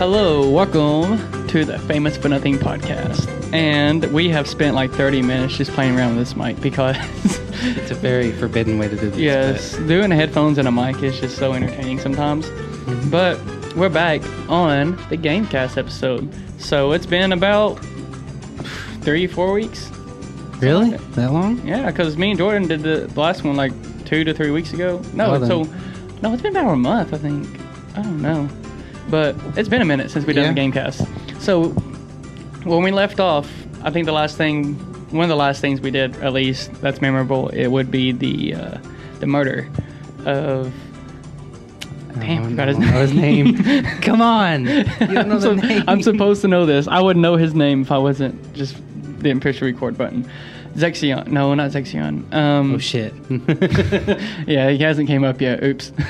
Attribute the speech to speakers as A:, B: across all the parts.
A: Hello, welcome to the Famous for Nothing podcast. And we have spent like 30 minutes just playing around with this mic because,
B: It's a very forbidden way to do this.
A: yes, doing headphones and a mic is just so entertaining sometimes. Mm-hmm. But we're back on the Gamecast episode. So it's been about three, four weeks.
B: but- Really? That long?
A: Yeah, because me and Jordan did the, the last one like two to three weeks ago. No,
B: then-
A: so no, it's been about a month, I think. I don't know, but it's been a minute since we done the
B: Yeah.
A: GameCast. So when we left off, I think the last thing, one of the last things we did, at least that's memorable, it would be the uh, the murder of. Damn, I forgot his
B: don't his
A: name.
B: name. Come on. You don't know
A: I'm,
B: the name.
A: I'm supposed to know this. I would know his name if I wasn't just didn't push the record button. Zexion. No, not Zexion. Um,
B: Oh shit.
A: yeah, he hasn't came up yet. Oops.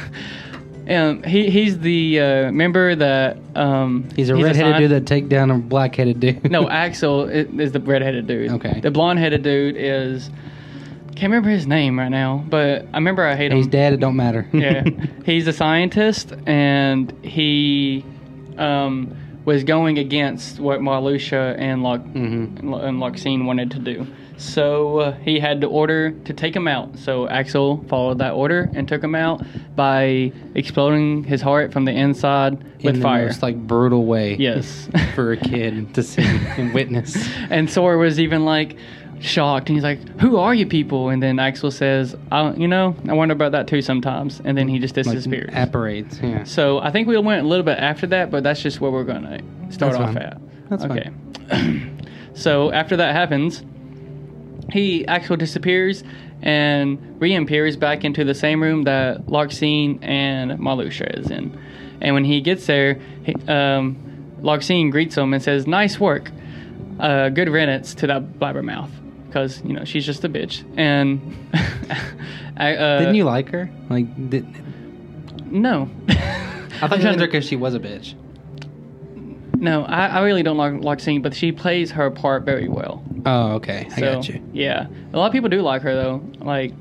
A: um, he he's the uh, member that um,
B: He's a redheaded
A: assigned-
B: dude that take down a black-headed dude.
A: No, Axel is the redheaded dude.
B: Okay.
A: The blonde-headed dude is. Can't remember his name right now, but I remember I hate him.
B: He's dead. It don't matter.
A: yeah, he's a scientist, and he um, was going against what Marluxia and Lock
B: Mhm.
A: and Larxene wanted to do. So uh, he had the order to take him out. So Axel followed that order and took him out by exploding his heart from the inside with
B: In the
A: fire.
B: most like brutal way.
A: yes.
B: For a kid to see and witness.
A: and Sora was even like shocked, and he's like, "Who are you people?" And then Axel says, I, "You know, I wonder about that too sometimes." And then he just
B: Like
A: disappears.
B: apparates. Yeah.
A: So I think we went a little bit after that, but that's just where we're gonna start
B: That's
A: off
B: fine.
A: at.
B: That's
A: okay. so after that happens, he actually disappears and reappears back into the same room that Larxene and Marluxia is in. And when he gets there, he, um, Larxene greets him and says, "Nice work, uh, good riddance to that blabbermouth." Because you know she's just a bitch, and I, uh,
B: Didn't you like her? Like, did,
A: No,
B: I thought you liked her because she was a bitch.
A: No, I, I really don't like Larxene, but she plays her part very well.
B: Oh, okay. I
A: So,
B: got you.
A: Yeah, a lot of people do like her though. Like,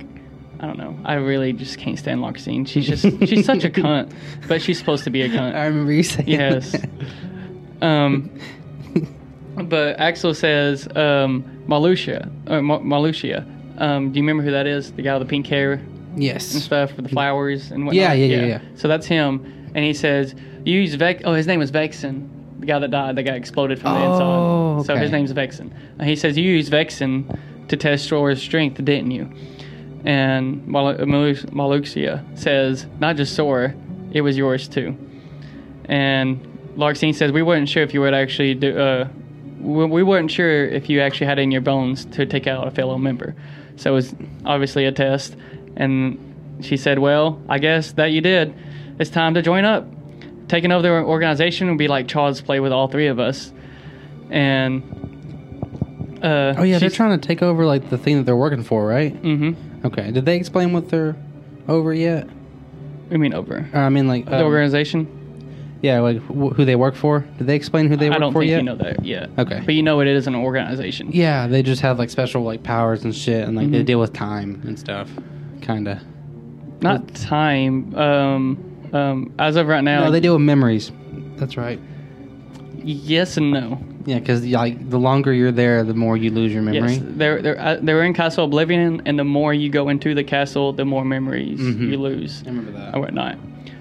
A: I don't know. I really just can't stand Larxene. She's just she's such a cunt, but she's supposed to be a cunt.
B: I remember you saying.
A: Yes.
B: that.
A: Um, but Axel says um, Marluxia. Or Ma- Marluxia. Um, do you remember who that is? The guy with the pink hair
B: Yes.
A: and stuff with the flowers and whatnot.
B: Yeah, yeah, yeah, yeah.
A: So that's him, and he says you use Vex. Oh, his name was Vexen, the guy that died, the guy exploded from the
B: Oh,
A: inside. So his name's Vexen. And he says you used Vexen to test Sora's strength, didn't you? And Mal- Malux- Marluxia says not just Sora, it was yours too. And Larxene says we weren't sure if you would actually do. Uh, we we weren't sure if you actually had it in your bones to take out a fellow member. So it was obviously a test. And she said, Well, I guess that you did. It's time to join up. Taking over the organization would be like child's play with all three of us. And. Uh,
B: Oh yeah, they're trying to take over like the thing that they're working for, right?
A: Mm hmm.
B: Okay. Did they explain what they're over yet?
A: I mean over.
B: Or, I mean, like
A: the
B: um,
A: organization?
B: Yeah, like wh- who they work for? Did they explain who they work
A: I don't
B: for
A: think
B: yet?
A: you know that yet.
B: Okay.
A: But you know what it is an organization.
B: Yeah, they just have like special like powers and shit, and like they
A: Mhm.
B: deal with time and stuff. Kinda.
A: Not time. Um, um, as of right now,
B: No, they deal with memories. That's right.
A: yes and no.
B: Yeah, because like the longer you're there, the more you lose your memory.
A: Yes, they're they're uh, they're in Castle Oblivion, and the more you go into the castle, the more memories
B: Mhm.
A: you lose
B: I remember that.
A: or whatnot.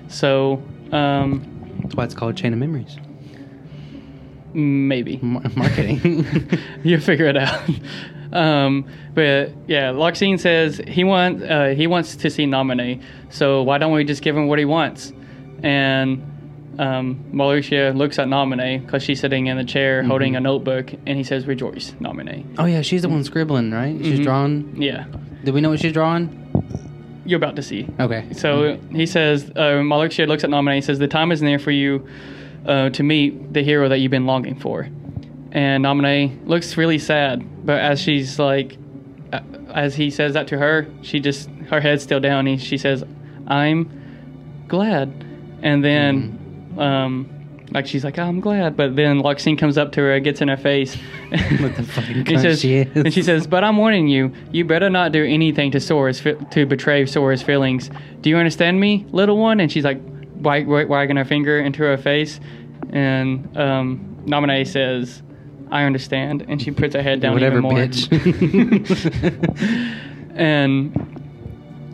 A: So, um,
B: That's why it's called Chain of Memories.
A: maybe
B: Mar- marketing.
A: you figure it out. Um, but yeah, Larxene says he want uh, he wants to see Namine, so why don't we just give him what he wants? And um, Marluxia looks at Namine because she's sitting in the chair holding a notebook, and he says, "Rejoice, Namine."
B: oh yeah, she's the one scribbling, right? She's
A: Mhm.
B: drawing.
A: Yeah,
B: Do we know what she's drawing?
A: you're about to see.
B: Okay.
A: So he says, uh, Marluxia looks at Namine and says, The time is near for you uh, to meet the hero that you've been longing for. And Namine looks really sad, but as she's like, uh, as he says that to her, she just, her head's still down. And she says, I'm glad. And then, um, like, she's like, I'm glad. But then Larxene comes up to her and gets in her face.
B: What the fucking
A: And says,
B: she is.
A: And she says, "But I'm warning you. You better not do anything to Sora's fi- to betray Sora's feelings. Do you understand me, little one?" And she's like, wag- wag- wagging her finger into her face. And um, Namine says, "I understand," and she puts her head down
B: Whatever,
A: even more.
B: bitch.
A: and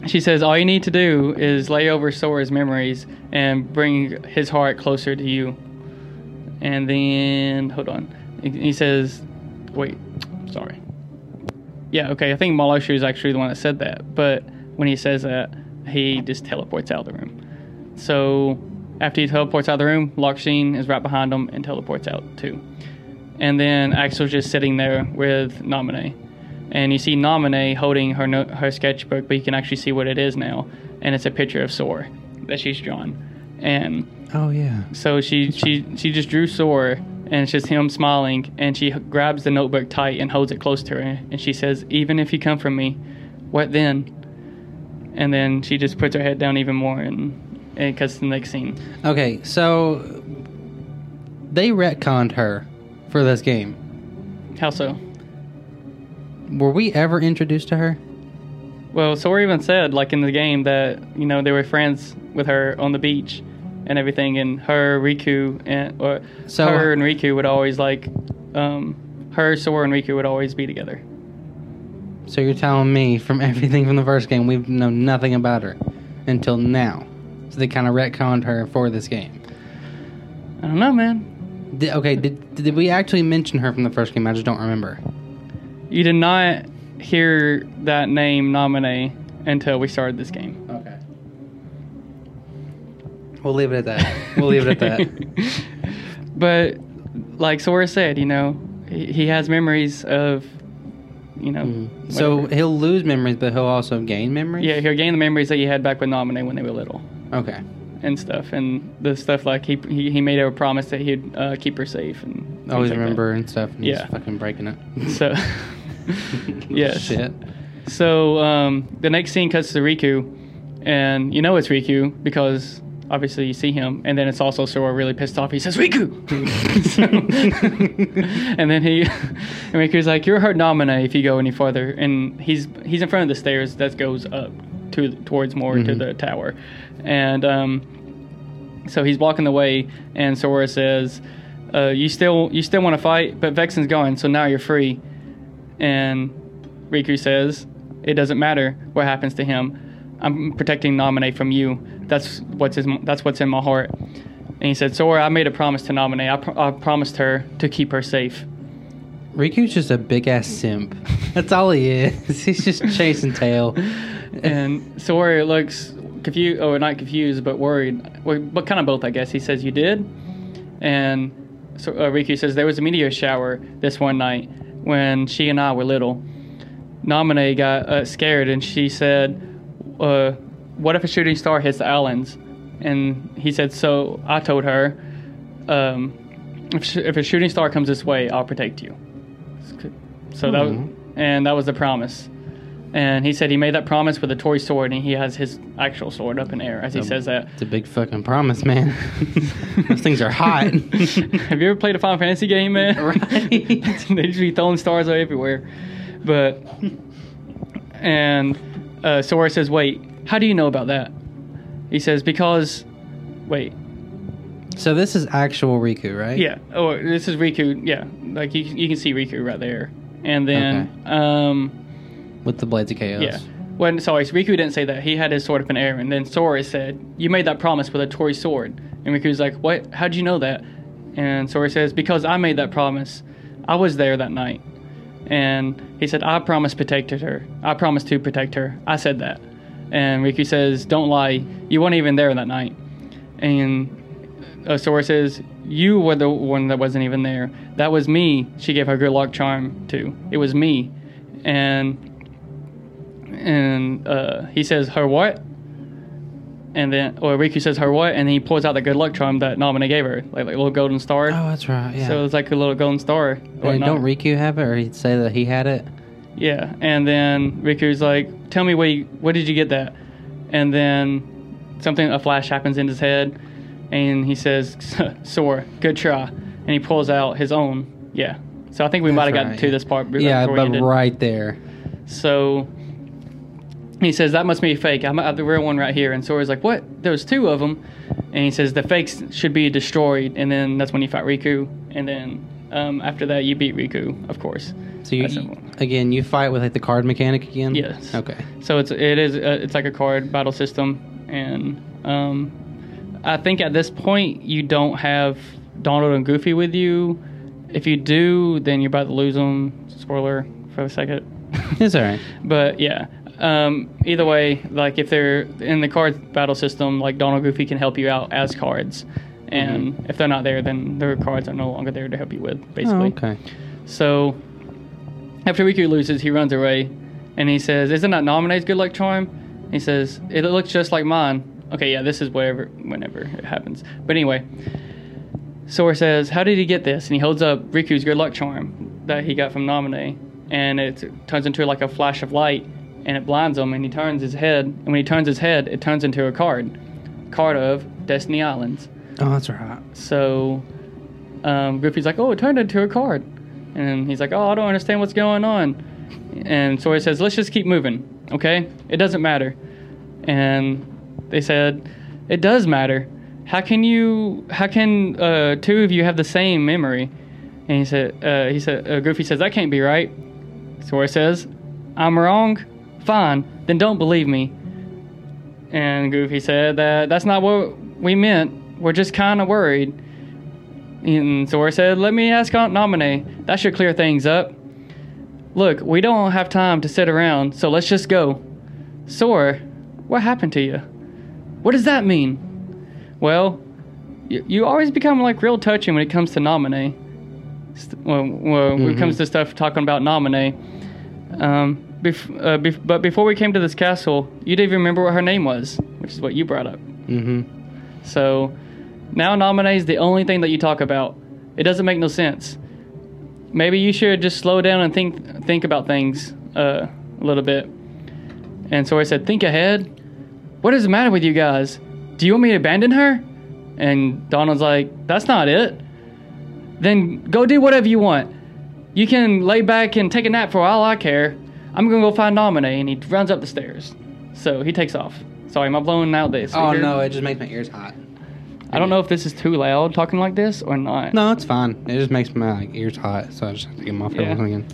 A: she says, "All you need to do is lay over Sora's memories and bring his heart closer to you." And then, hold on, he- says, "Wait, sorry." Yeah, okay. I think Marluxia is actually the one that said that, but when he says that, he just teleports out of the room. So after he teleports out of the room, Larxene is right behind him and teleports out too. And then Axel's just sitting there with Namine. And you see Namine holding her no- her sketchbook, but you can actually see what it is now. And it's a picture of Sora that she's drawn. And
B: oh yeah.
A: so she she she just drew Sora, and it's just him smiling. And she h- grabs the notebook tight and holds it close to her. And she says, "Even if you come from me, what then?" And then she just puts her head down even more, and and cuts to the next scene.
B: Okay, so they retconned her for this game.
A: How so?
B: Were we ever introduced to her?
A: Well, Sora even said, like in the game, that you know they were friends with her on the beach and everything, and her Riku and or
B: So-
A: her and Riku would always like, um, her Sora and Riku would always be together.
B: So you're telling me from everything from the first game we've known nothing about her until now. So they kind of retconned her for this game.
A: I don't know, man.
B: Did, okay, did did we actually mention her from the first game? I just don't remember.
A: You did not hear that name Namine until we started this game.
B: Okay. We'll leave it at that. We'll leave it at that.
A: but like Sora said, you know, he, he has memories of, you know.
B: Mhm. So he'll lose memories, but he'll also gain memories.
A: yeah, he'll gain the memories that he had back with Namine when they were little.
B: Okay.
A: And stuff, and the stuff like he he, he made her a promise that he'd uh, keep her safe and
B: Always
A: like that.
B: remember and stuff. And
A: Yeah.
B: He's fucking breaking it.
A: So, yeah,
B: Shit.
A: So um, the next scene cuts to Riku, and you know it's Riku because obviously you see him, and then it's also Sora really pissed off. He says Riku, So- and then he and Riku's like, "You're a hurt Namine if you go any further," and he's he's in front of the stairs that goes up to towards more to
B: Mhm.
A: the tower, and um, so he's blocking the way, and Sora says, uh, "You still you still want to fight, but Vexen's gone, so now you're free." And Riku says, "It doesn't matter what happens to him. I'm protecting Namine from you. That's what's his, that's what's in my heart." And he said, "Sora, I made a promise to Namine. I, pro- I promised her to keep her safe."
B: Riku's just a big ass simp. That's all he is. He's just chasing tail.
A: And Sora looks confused, or not confused, but worried. Well, but kind of both, I guess. He says, "You did," and so uh, Riku says there was a meteor shower this one night when she and I were little. Namine got uh, scared, and she said, uh, "What if a shooting star hits the islands?" And he said, "So I told her, um, if, sh- if a shooting star comes this way, I'll protect you." So that, was,
B: Mhm.
A: and that was the promise. And he said he made that promise with a toy sword, and he has his actual sword up in air as he
B: Um,
A: says that.
B: It's a big fucking promise, man. Those things are hot.
A: Have you ever played a Final Fantasy game, man?
B: Right.
A: they just be throwing stars everywhere. But and uh, Sora says, "Wait, how do you know about that?" He says, "Because, wait,
B: so this is actual Riku, right?
A: yeah. Oh, this is Riku. Yeah, like you you can see Riku right there. And then, um,
B: With the blades of chaos.
A: yeah." When sorry, Riku didn't say that. He had his sword up in air, and then Sora said, "You made that promise with a toy sword." And Riku's like, "What? How'd you know that?" And Sora says, "Because I made that promise. I was there that night." And he said, "I promised protected her. I promised to protect her. I said that." And Riku says, "Don't lie. You weren't even there that night." And uh, Sora says, "You were the one that wasn't even there. That was me. She gave her good luck charm to. It was me." And and uh, he says, "Her what?" And then, or Riku says, "Her what?" And then he pulls out the good luck charm that Namine gave her, like like a little golden star.
B: Oh, that's right. Yeah.
A: So it's like a little golden star.
B: Hey, don't Riku have it, or he'd say that he had it?
A: Yeah, and then Riku's like, "Tell me where you, where did you get that?" And then something a flash happens in his head, and he says, "Sora, good try." And he pulls out his own. Yeah. So I think we might have gotten
B: right,
A: to
B: yeah.
A: this part.
B: Yeah, but
A: ended.
B: right there.
A: So He says that must be fake. I'm at the real one right here. And Sora's like, "What? There's two of them." And he says the fakes should be destroyed. And then that's when you fight Riku. And then um, after that, you beat Riku, of course.
B: So you again, you fight with like the card mechanic again.
A: Yes.
B: Okay.
A: So it's it is uh, it's like a card battle system, and um, I think at this point you don't have Donald and Goofy with you. If you do, then you're about to lose them. Spoiler for a second.
B: It's all right.
A: But yeah, um, either way, like if they're in the card battle system, like Donald Goofy can help you out as cards, and if they're not there, then their cards are no longer there to help you with, basically.
B: Oh, okay.
A: So after Riku loses, he runs away, and he says, "Isn't that Namine's good luck charm?" He says, "It looks just like mine." Okay, yeah, this is whatever, whenever it happens. But anyway, Sora says, "How did he get this?" And he holds up Riku's good luck charm that he got from Namine, and it turns into like a flash of light, and it blinds him, and he turns his head, and when he turns his head, it turns into a card, card of Destiny Islands.
B: Oh, that's right.
A: So um, Goofy's like, "Oh, it turned into a card," and he's like, "Oh, I don't understand what's going on." And Sora says, "Let's just keep moving, okay? It doesn't matter." And they said, "It does matter. How can you? How can uh, two of you have the same memory?" And he said, uh, "He said, uh, Goofy says that can't be right." Sora says, "I'm wrong. Fine, then don't believe me." And Goofy said that that's not what we meant. We're just kind of worried. And Sora said, Let me ask Aunt Namine. That should clear things up. Look, we don't have time to sit around, so let's just go. Sora, what happened to you? What does that mean? Well, you, you always become like real touching when it comes to Namine. St- Well, well when it comes to stuff talking about Namine. Um, bef- uh, bef- but before we came to this castle, you didn't even remember what her name was, which is what you brought up.
B: Mm-hmm.
A: So now Namine is the only thing that you talk about. It doesn't make no sense. Maybe you should just slow down and think think about things uh, a little bit. And so I said, think ahead. What is the matter with you guys? Do you want me to abandon her? And Donald's like, that's not it. Then go do whatever you want. You can lay back and take a nap for all I care. I'm gonna go find Namine, and he runs up the stairs. So he takes off. Sorry, am I blowing out this?
B: Oh no, it just makes my ears hot.
A: I don't know if this is too loud talking like this or not.
B: No, it's fine. It just makes my like, ears hot, so I just have to get them off
A: Yeah.
B: again.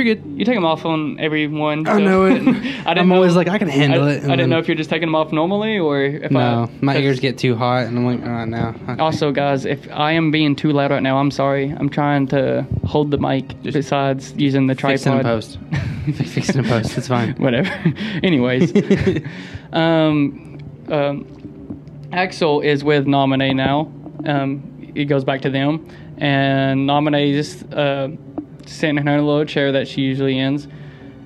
B: You're good.
A: You take them off on every one.
B: I
A: so-
B: know it.
A: I know,
B: always like, I can handle
A: I,
B: it.
A: I didn't
B: then-
A: know if you're just taking them off normally or if
B: No,
A: I.
B: my ears get too hot, and I'm like, oh no. Okay.
A: Also, guys, if I am being too loud right now, I'm sorry. I'm trying to hold the mic
B: Just
A: besides using the
B: fix it in
A: tripod.
B: post. fix it in post. It's fine.
A: Whatever. Anyways, um, um, Axel is with Namine now. Um, he goes back to them, and Namine is just uh, sitting in her little chair that she usually ends.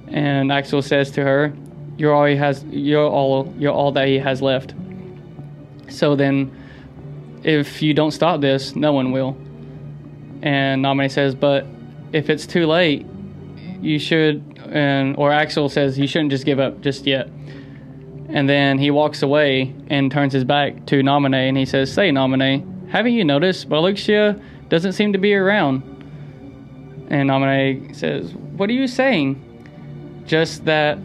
A: And Axel says to her, "You're all he has. You're all. You're all that he has left. So then, if you don't stop this, no one will." And Namine says, "But if it's too late, you should." And or Axel says, "You shouldn't just give up just yet." And then he walks away and turns his back to Namine and he says, Say, Namine, haven't you noticed Marluxia doesn't seem to be around? And Namine says, What are you saying? Just that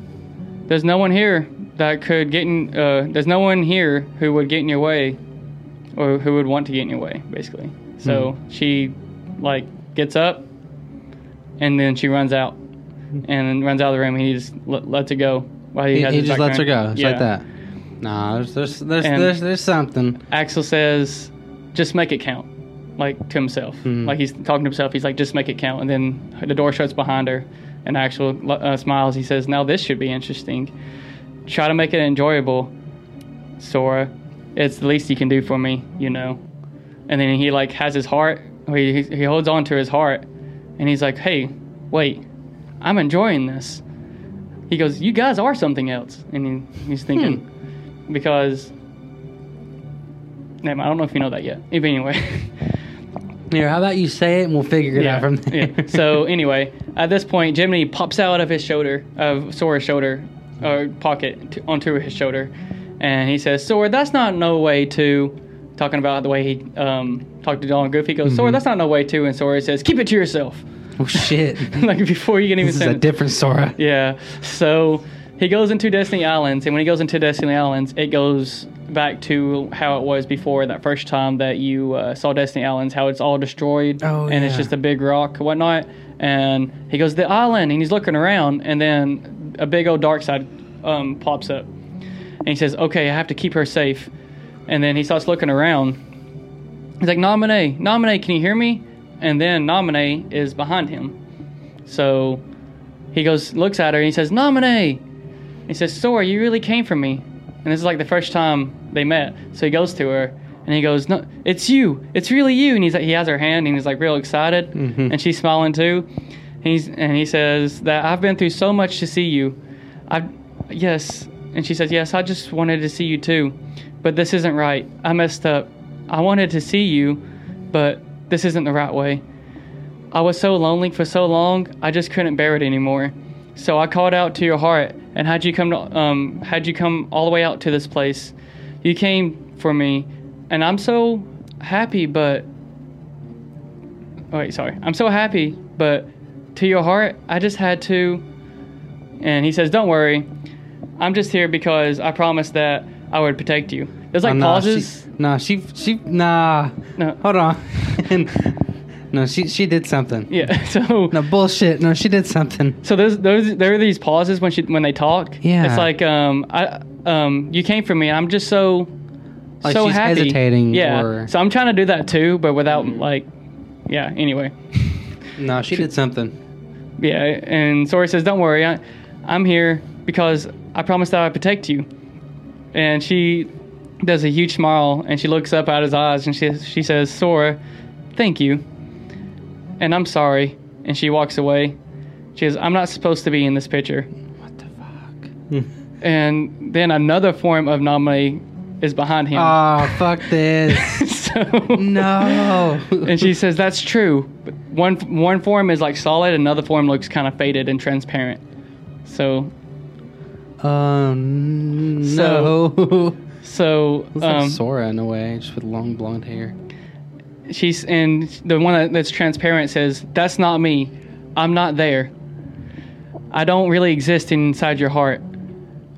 A: there's no one here that could get in, uh, there's no one here who would get in your way or who would want to get in your way, basically. So she, like, gets up and then she runs out and runs out of the room and he just let, lets it go. While he,
B: He,
A: has
B: he just lets her go. It's
A: Yeah.
B: like that. Nah, there's there's there's, there's there's something.
A: Axel says, "Just make it count," like to himself.
B: Mhm.
A: Like he's talking to himself. He's like, "Just make it count." And then the door shuts behind her, and Axel uh, smiles. He says, "Now this should be interesting. Try to make it enjoyable, Sora. It's the least you can do for me, you know." And then he like has his heart. He he holds on to his heart, and he's like, "Hey, wait, I'm enjoying this." He goes, "You guys are something else," and he, he's thinking because Never mind, I don't know if you know that yet. But anyway.
B: Here, how about you say it and we'll figure it out from there.
A: yeah. So anyway, at this point, Jiminy pops out of his shoulder, of Sora's shoulder, or pocket to, onto his shoulder, and he says, "Sora, that's not no way to." Talking about the way he um, talked to Donald Goofy, he goes,
B: Mm-hmm.
A: "Sora, that's not no way to," and Sora says, "Keep it to yourself."
B: oh shit.
A: like before you can even
B: this is
A: say
B: a different Sora.
A: yeah. So he goes into Destiny Islands, and when he goes into Destiny Islands, it goes back to how it was before that first time that you uh, saw Destiny Islands, how it's all destroyed,
B: Oh,
A: and it's just a big rock and whatnot. And he goes the island, and he's looking around, and then a big old dark side um, pops up, and he says, "Okay, I have to keep her safe." And then he starts looking around. He's like, "Namine, Namine, can you hear me?" And then Namine is behind him, so he goes, looks at her, and he says, "Namine." He says, Sora, you really came for me. And this is like the first time they met. So he goes to her and he goes, No, it's you. It's really you. And he's like, he has her hand and he's like real excited.
B: Mhm.
A: And she's smiling too. And he's and he says that I've been through so much to see you. I yes. And she says, Yes, I just wanted to see you too. But this isn't right. I messed up. I wanted to see you, but this isn't the right way. I was so lonely for so long, I just couldn't bear it anymore. So I called out to your heart and had you come to, um, had you come all the way out to this place. You came for me, and I'm so happy. But oh, wait, sorry, I'm so happy. But to your heart, I just had to. And he says, "Don't worry, I'm just here because I promised that I would protect you." There's like
B: Oh, nah,
A: pauses.
B: She, nah, she she nah.
A: No.
B: Hold on. no, she she did something.
A: Yeah. So
B: No bullshit. No, she did something.
A: So there's those there are these pauses when she when they talk.
B: Yeah.
A: It's like um I um you came for me I'm just so
B: Like
A: so
B: she's
A: happy.
B: hesitating
A: Yeah.
B: or-
A: So I'm trying to do that too, but without like yeah, anyway.
B: No, she did something.
A: Yeah, and Sora says, "Don't worry. I, I'm here because I promised that I'd protect you." And she does a huge smile and she looks up at his eyes and she she says, "Sora, thank you." And I'm sorry. And she walks away. She says, "I'm not supposed to be in this picture."
B: What the fuck?
A: and then another form of Namine is behind him.
B: Oh, fuck this.
A: so
B: no.
A: and she says that's true. But one one form is like solid, another form looks kind of faded and transparent. So
B: Oh no.
A: so
B: Looks like
A: um,
B: Sora in a way, just with long blonde hair.
A: She's and the one that's transparent says that's not me. I'm not there. I don't really exist inside your heart.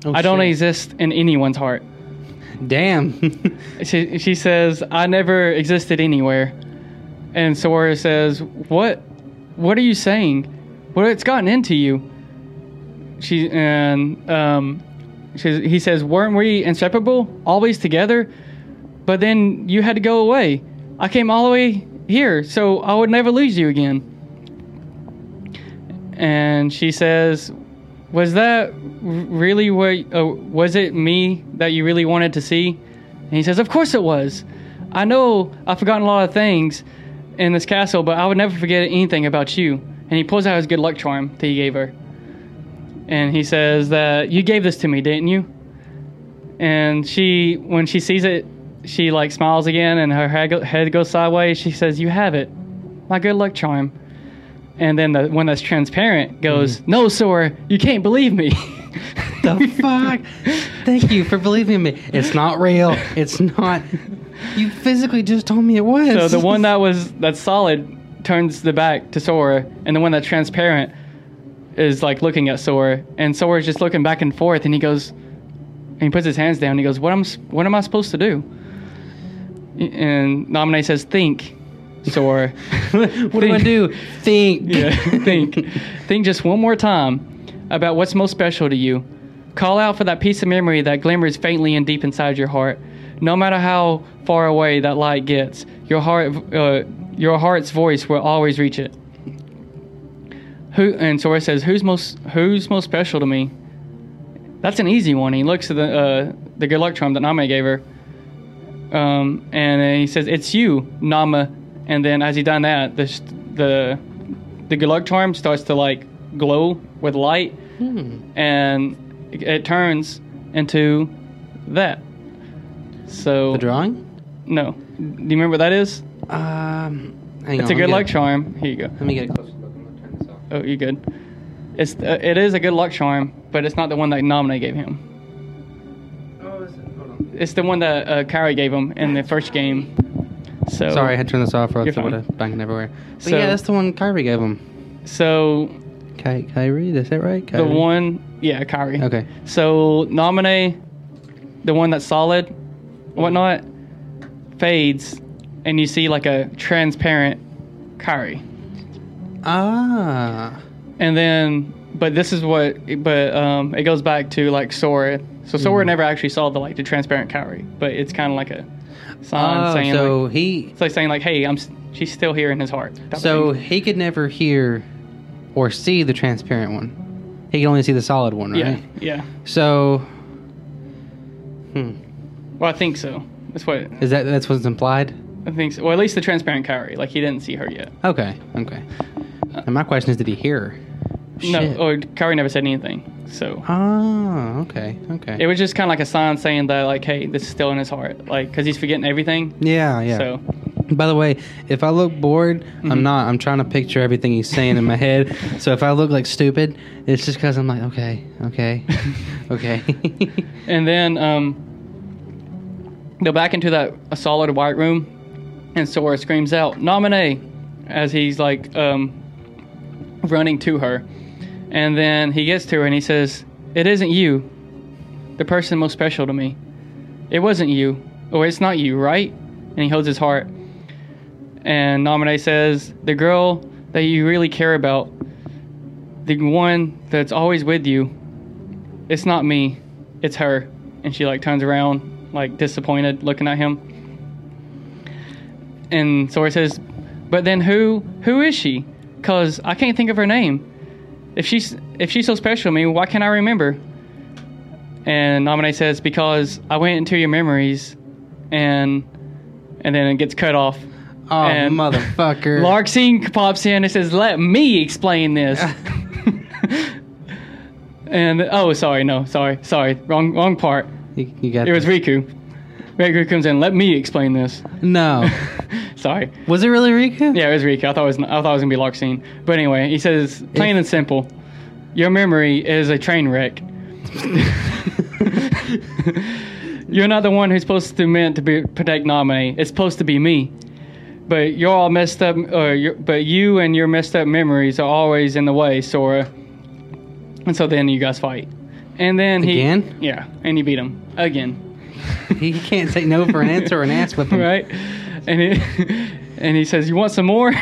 B: Oh,
A: I don't
B: shit.
A: exist in anyone's heart.
B: Damn.
A: She, she says, I never existed anywhere. And Sora says, What? What are you saying? What it's gotten into you? She and um, she, he says, Weren't we inseparable, always together? But then you had to go away. I came all the way here, so I would never lose you again. And she says, Was that really what? Uh, was it me that you really wanted to see? And he says, Of course it was. I know I've forgotten a lot of things in this castle, but I would never forget anything about you. And he pulls out his good luck charm that he gave her. And he says that you gave this to me, didn't you? And she, when she sees it, she like smiles again and her head go- head goes sideways. She says, You have it. My good luck charm. And then the one that's transparent goes, mm-hmm. No, Sora, you can't believe me.
B: the fuck? Thank you for believing me. It's not real. It's not. You physically just told me it was.
A: So the one that was that's solid turns the back to Sora, and the one that's transparent is like looking at Sora, and Sora's just looking back and forth, and he goes, and he puts his hands down. And he goes, "What am what am I supposed to do?" And Namine says, "Think, Sora."
B: what do I do? Think.
A: yeah, think, think just one more time about what's most special to you. Call out for that piece of memory that glimmers faintly and deep inside your heart. No matter how far away that light gets, your heart, uh, your heart's voice will always reach it. Who and Sora says, "Who's most Who's most special to me?" That's an easy one. He looks at the uh, the good luck charm that Nama gave her, um, and he says, "It's you, Nama." And then as he done that, the the the good luck charm starts to like glow with light,
B: Hmm.
A: and it, it turns into that. So
B: The drawing?
A: no, do you remember what that is?
B: Um, hang
A: It's
B: on,
A: a good luck charm. Here you go.
B: Let me get a closer look. I'm this off.
A: Oh, you good? It's uh, it is a good luck charm, but it's not the one that Namine gave him. It's the one that uh, Kairi gave him in the first game. So
B: Sorry, I had to turn this off or else
A: You're
B: it would have banging everywhere. But
A: So-
B: yeah, that's the one Kairi gave him.
A: So
B: Ky- Kairi, is that right?
A: the one, yeah, Kairi.
B: Okay.
A: So nominate the one that's solid, whatnot, fades, and you see like a transparent Kairi.
B: Ah.
A: And then, but this is what, but um, it goes back to like Sora. So Sora
B: Mhm.
A: never actually saw the like the transparent Kairi, but it's kind of like a sign
B: Oh,
A: saying
B: so
A: like,
B: he
A: it's like saying like, hey, I'm, she's still here in his heart.
B: so he could never hear or see the transparent one. He can only see the solid one, right?
A: yeah, yeah.
B: So, hmm,
A: Well, I think so. That's what
B: is that that's what's implied?
A: I think. So. Well, at least the transparent Kairi, like he didn't see her yet.
B: Okay, okay. And my question is, did he hear her?
A: No, or Kairi never said anything. So
B: Oh, okay, okay.
A: it was just kind of like a sign saying that, like, hey, this is still in his heart, like, because he's forgetting everything.
B: yeah, yeah.
A: So
B: By the way, if I look bored,
A: Mhm.
B: I'm not. I'm trying to picture everything he's saying in my head. So if I look like stupid, it's just because I'm like, okay, okay, okay.
A: and then um, go back into that a solid white room, and Sora screams out, "Namine!" as he's like um, running to her, and then he gets to her and he says, "It isn't you, the person most special to me. It wasn't you, or it's not you, right?" And he holds his heart, and Namine says, "The girl that you really care about, the one that's always with you, it's not me, it's her." And she like turns around, like disappointed, looking at him. And Sora says, "But then who who is she? Cause I can't think of her name. If she's if she's so special to me, why can't I remember?" And Namine says, "Because I went into your memories, and and then it gets cut off."
B: oh,
A: And-
B: motherfucker.
A: Larxene pops in and says, "Let me explain this." and oh, sorry, no, sorry, sorry, wrong, wrong part.
B: You, you got
A: It was
B: this.
A: Riku. Riku comes in. Let me explain this.
B: No.
A: sorry.
B: Was it really Riku?
A: Yeah, it was Riku. I thought it was. I thought it was gonna be Larxene. But anyway, he says, plain and simple, your memory is a train wreck. You're not the one who's supposed to meant to be protect Namine. It's supposed to be me. But you're all messed up. Or you're, but you and your messed up memories are always in the way, Sora. And so then you guys fight. And then he
B: Again?
A: yeah, and you beat him again.
B: he can't say no for an answer or an ass whipping.
A: right? And he, and he says, "You want some more?"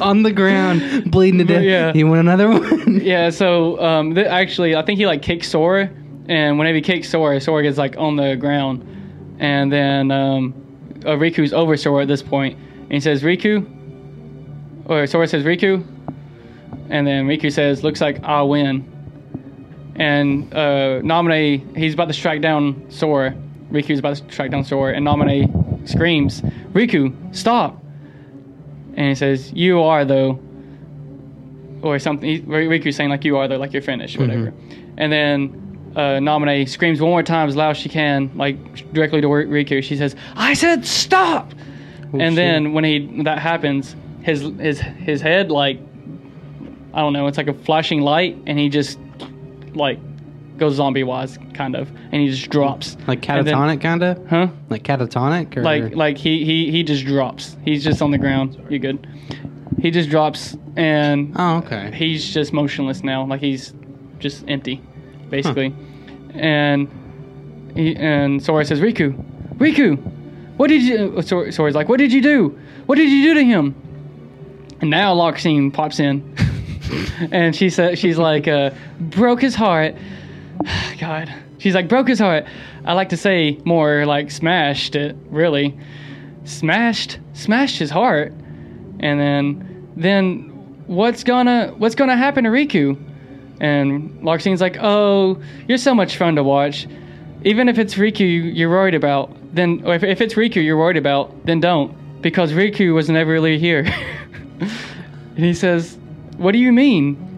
B: On the ground, bleeding to death.
A: Yeah.
B: You want another one?
A: yeah. So um, th- actually, I think he like kicks Sora, and whenever he kicks Sora, Sora gets like on the ground, and then um, uh, Riku's over Sora at this point, and he says, "Riku," or Sora says, "Riku," and then Riku says, "Looks like I'll win." And uh, Namine, he's about to strike down Sora. Riku's about to strike down Sora, and Namine screams, "Riku, stop!" And he says, "You are though." or something. he- Riku's saying like you are, though, like you're finished, whatever. And then uh, Namine screams one more time as loud as she can, like directly to Riku. She says, "I said stop!"
B: Oh,
A: and
B: shit.
A: then when he when that happens, his his his head like I don't know, it's like a flashing light, and he just like goes zombie wise, kind of, and he just drops.
B: Like catatonic, kind of?
A: huh?
B: Like catatonic? Or?
A: like like he he he just drops. He's just on the ground. You good? He just drops and
B: Oh, okay.
A: he's just motionless now. Like he's just empty, basically. And he, and Sora says, "Riku, Riku, what did you?" uh, Sora, Sora's like, "What did you do? What did you do to him?" And now Larxene pops in, and she said, "She's like, uh, broke his heart." God, she's like, broke his heart. I like to say more like smashed it. Really, smashed, smashed his heart. And then, then what's gonna what's gonna happen to Riku? And Larxene's like, oh, you're so much fun to watch. Even if it's Riku you're worried about, then if, if it's Riku you're worried about, then don't, because Riku was never really here. and he says, what do you mean?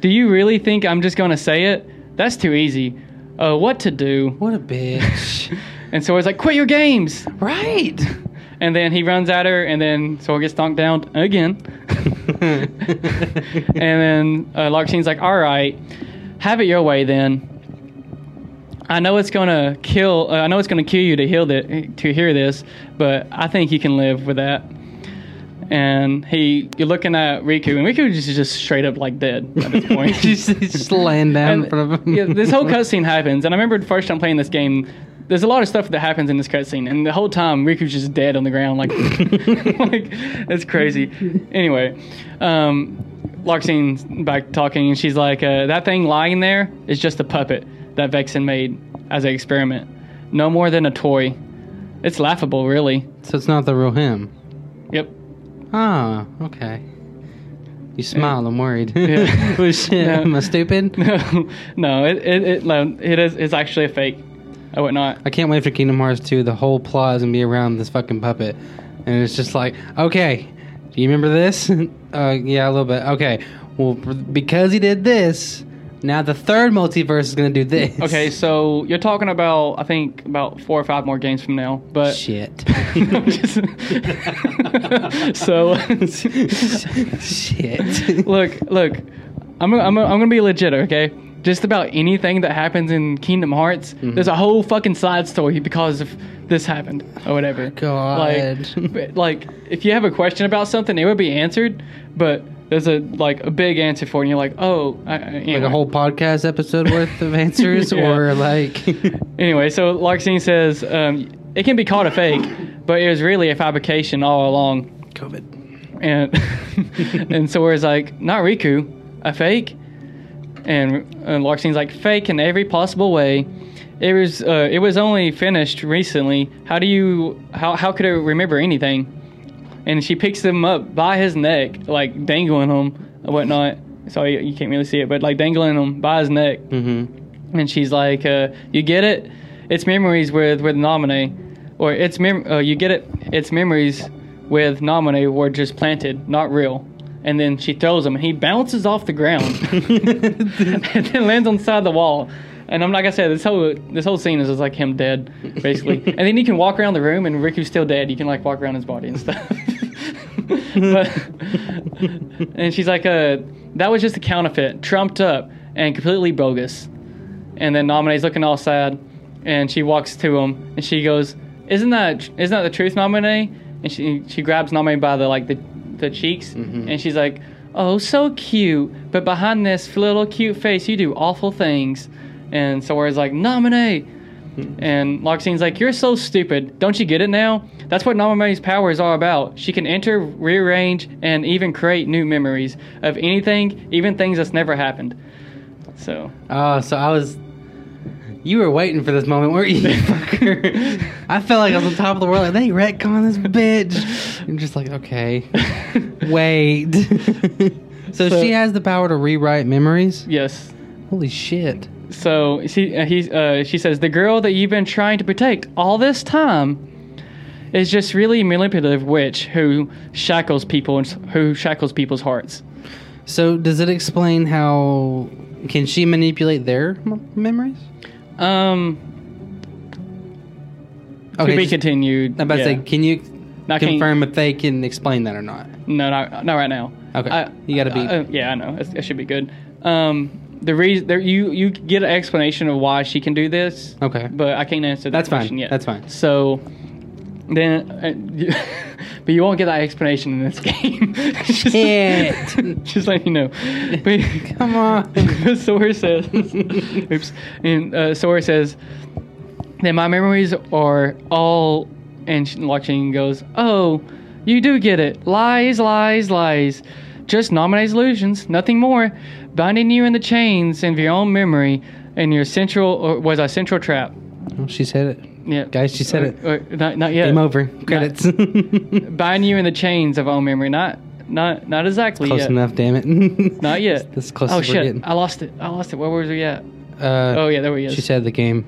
A: Do you really think I'm just gonna say it? That's too easy. Uh, what to do?
B: What a bitch.
A: And so Sora's like, quit your games.
B: right.
A: And then he runs at her, and then Sora gets knocked down again. and then uh, like, "All right, have it your way then. I know it's gonna kill. Uh, I know it's gonna kill you to heal that to hear this, but I think you can live with that." And he you're looking at Riku, and Riku is just straight up like dead at this point.
B: Just laying down in front of him.
A: yeah, this whole cutscene happens, and I remember the first time playing this game. There's a lot of stuff that happens in this cutscene, and the whole time Riku's just dead on the ground, like, like it's crazy. Anyway, um, back talking, and she's like, uh, "That thing lying there is just a puppet that Vexen made as an experiment, no more than a toy. It's laughable, really.
B: So it's not the real him.
A: Yep.
B: Ah, okay. You smile. I'm worried.
A: Yeah.
B: well, shit.
A: No.
B: Am I stupid?
A: No, no, it it it, no, it is it's actually a fake. I would not.
B: I can't wait for Kingdom Hearts 2. The whole plot is gonna be around this fucking puppet, and it's just like, okay, do you remember this? uh, yeah, a little bit. Okay, well, because he did this, now the third multiverse is gonna do this.
A: Okay, so you're talking about I think about four or five more games from now, but
B: Shit.
A: Just- so
B: Shit.
A: look, look, I'm I'm I'm gonna be legit, okay? Just about anything that happens in Kingdom Hearts, mm-hmm. there's a whole fucking side story because of this happened or whatever.
B: God.
A: Like, like if you have a question about something, it would be answered, but there's a like a big answer for it, and you're like, oh, I, I-
B: Like a whole podcast episode worth of answers,
A: Yeah.
B: or like.
A: Anyway, so Larxene says um, it can be called a fake, but it was really a fabrication all along.
B: COVID.
A: And and Sora's like, not Riku, a fake. And, and Larxene's like, fake in every possible way. It was uh, it was only finished recently. How do you how how could it remember anything? And she picks him up by his neck, like dangling him and whatnot. Sorry, you can't really see it, but like dangling him by his neck
B: Mm-hmm.
A: and she's like, uh, "You get it? It's memories with with Namine, or it's mem- uh, you get it? It's memories with Namine were just planted, not real." And then she throws him, and he bounces off the ground, and then lands on the side of the wall. And I'm like I said, this whole this whole scene is just like him dead, basically. and then you can walk around the room, and Riku's still dead. You can like walk around his body and stuff. but and she's like, uh, that was just a counterfeit, trumped up, and completely bogus. And then Namine's looking all sad, and she walks to him, and she goes, "Isn't that isn't that the truth, Namine?" And she she grabs Namine by the like the the cheeks, and she's like, "Oh, so cute, but behind this little cute face, you do awful things." And so Sora's like, "Namine." And Larxene's like, You're so stupid. Don't you get it now? That's what Namine's powers are about. She can enter, rearrange, and even create new memories of anything, even things that's never happened. So,
B: Oh, so I was. You were waiting for this moment, weren't you, you fucker? I felt like I was on top of the world. Like, they retcon this bitch. I'm just like, okay, wait. so,
A: So-
B: she has the power to rewrite memories.
A: yes.
B: Holy shit!
A: So she uh, he uh, she says the girl that you've been trying to protect all this time is just really manipulative witch who shackles people and who shackles people's hearts.
B: So, does it explain how can she manipulate their m- memories?
A: Um,
B: Okay,
A: to be
B: just-
A: continued.
B: I'm about
A: yeah.
B: to say, can you
A: Now,
B: confirm if they can explain that or not?
A: No, not, not right now.
B: Okay. You gotta be-
A: uh, yeah, I know. It, it should be good. Um, the reason there you you get an explanation of why she can do this,
B: Okay,
A: but I can't answer that
B: That's fine.
A: question yet.
B: That's fine.
A: So then, uh, but you won't get that explanation in this game. just,
B: Shit.
A: just letting you know. But,
B: come on.
A: Sora says, "Oops," and uh, Sora says that my memories are all. And she- Larxene goes, "Oh, you do get it. Lies, lies, lies. Just nominate illusions, nothing more. Binding you in the chains of your own memory, and your central or was a central trap.
B: Oh, she said it.
A: Yeah,
B: Guys, she said it.
A: Or, or, not, not yet.
B: Game over. Credits.
A: Bind you in the chains of own memory. Not, not, not exactly
B: Close
A: yet.
B: enough, damn it.
A: Not yet.
B: That's close
A: oh shit! I lost it. I lost it. Where was we at?
B: Uh,
A: Oh yeah, there we is.
B: She said the game.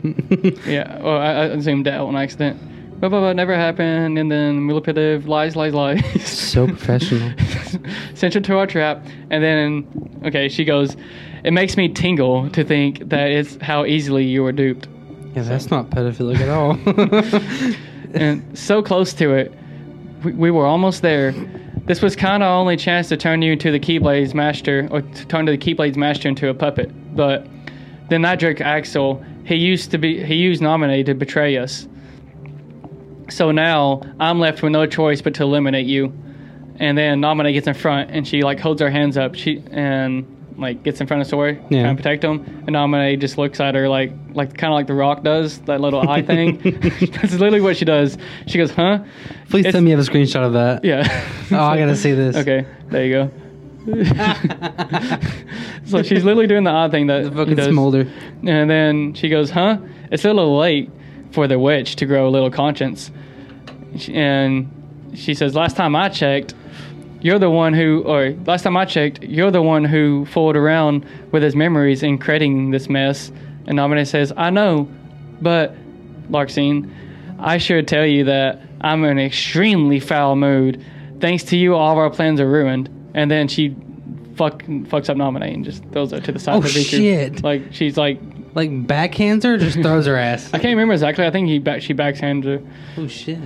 A: Yeah, well, I, I zoomed out on accident. Blah, blah, blah, never happened, and then manipulative lies, lies, lies.
B: So professional.
A: Central to our trap, and then, okay, she goes, It makes me tingle to think that it's how easily you were duped.
B: yeah, that's not pedophilic at all.
A: And so close to it, we, we were almost there. This was kind of our only chance to turn you into the Keyblade's master, or to turn the Keyblade's master into a puppet. But then that jerk Axel, he used to be, he used Namine to betray us. So now I'm left with no choice but to eliminate you. And then Naminé gets in front and she like holds her hands up. She and like gets in front of Sora,
B: Yeah.
A: trying to protect him. And Naminé just looks at her like like kind of like the Rock does, that little eye thing. That's literally what she does. She goes, "Huh?"
B: Please
A: It's-
B: tell me you have a screenshot of that.
A: Yeah.
B: Oh, I gotta see this.
A: Okay, there you go. so she's literally doing the odd thing that
B: The fucking smolder.
A: And then she goes, "Huh? It's a little late for the witch to grow a little conscience." And she says, "Last time I checked, you're the one who, or last time I checked, you're the one who fooled around with his memories and creating this mess." And Naminé says, "I know, but Larxene, I should tell you that I'm in an extremely foul mood. Thanks to you, all of our plans are ruined." And then she fuck fucks up Naminé and just throws her to the side
B: Oh,
A: of the
B: shit.
A: Like she's like
B: Like backhands her, or just throws her ass.
A: I can't remember exactly. I think he back she backhands her,
B: Oh shit.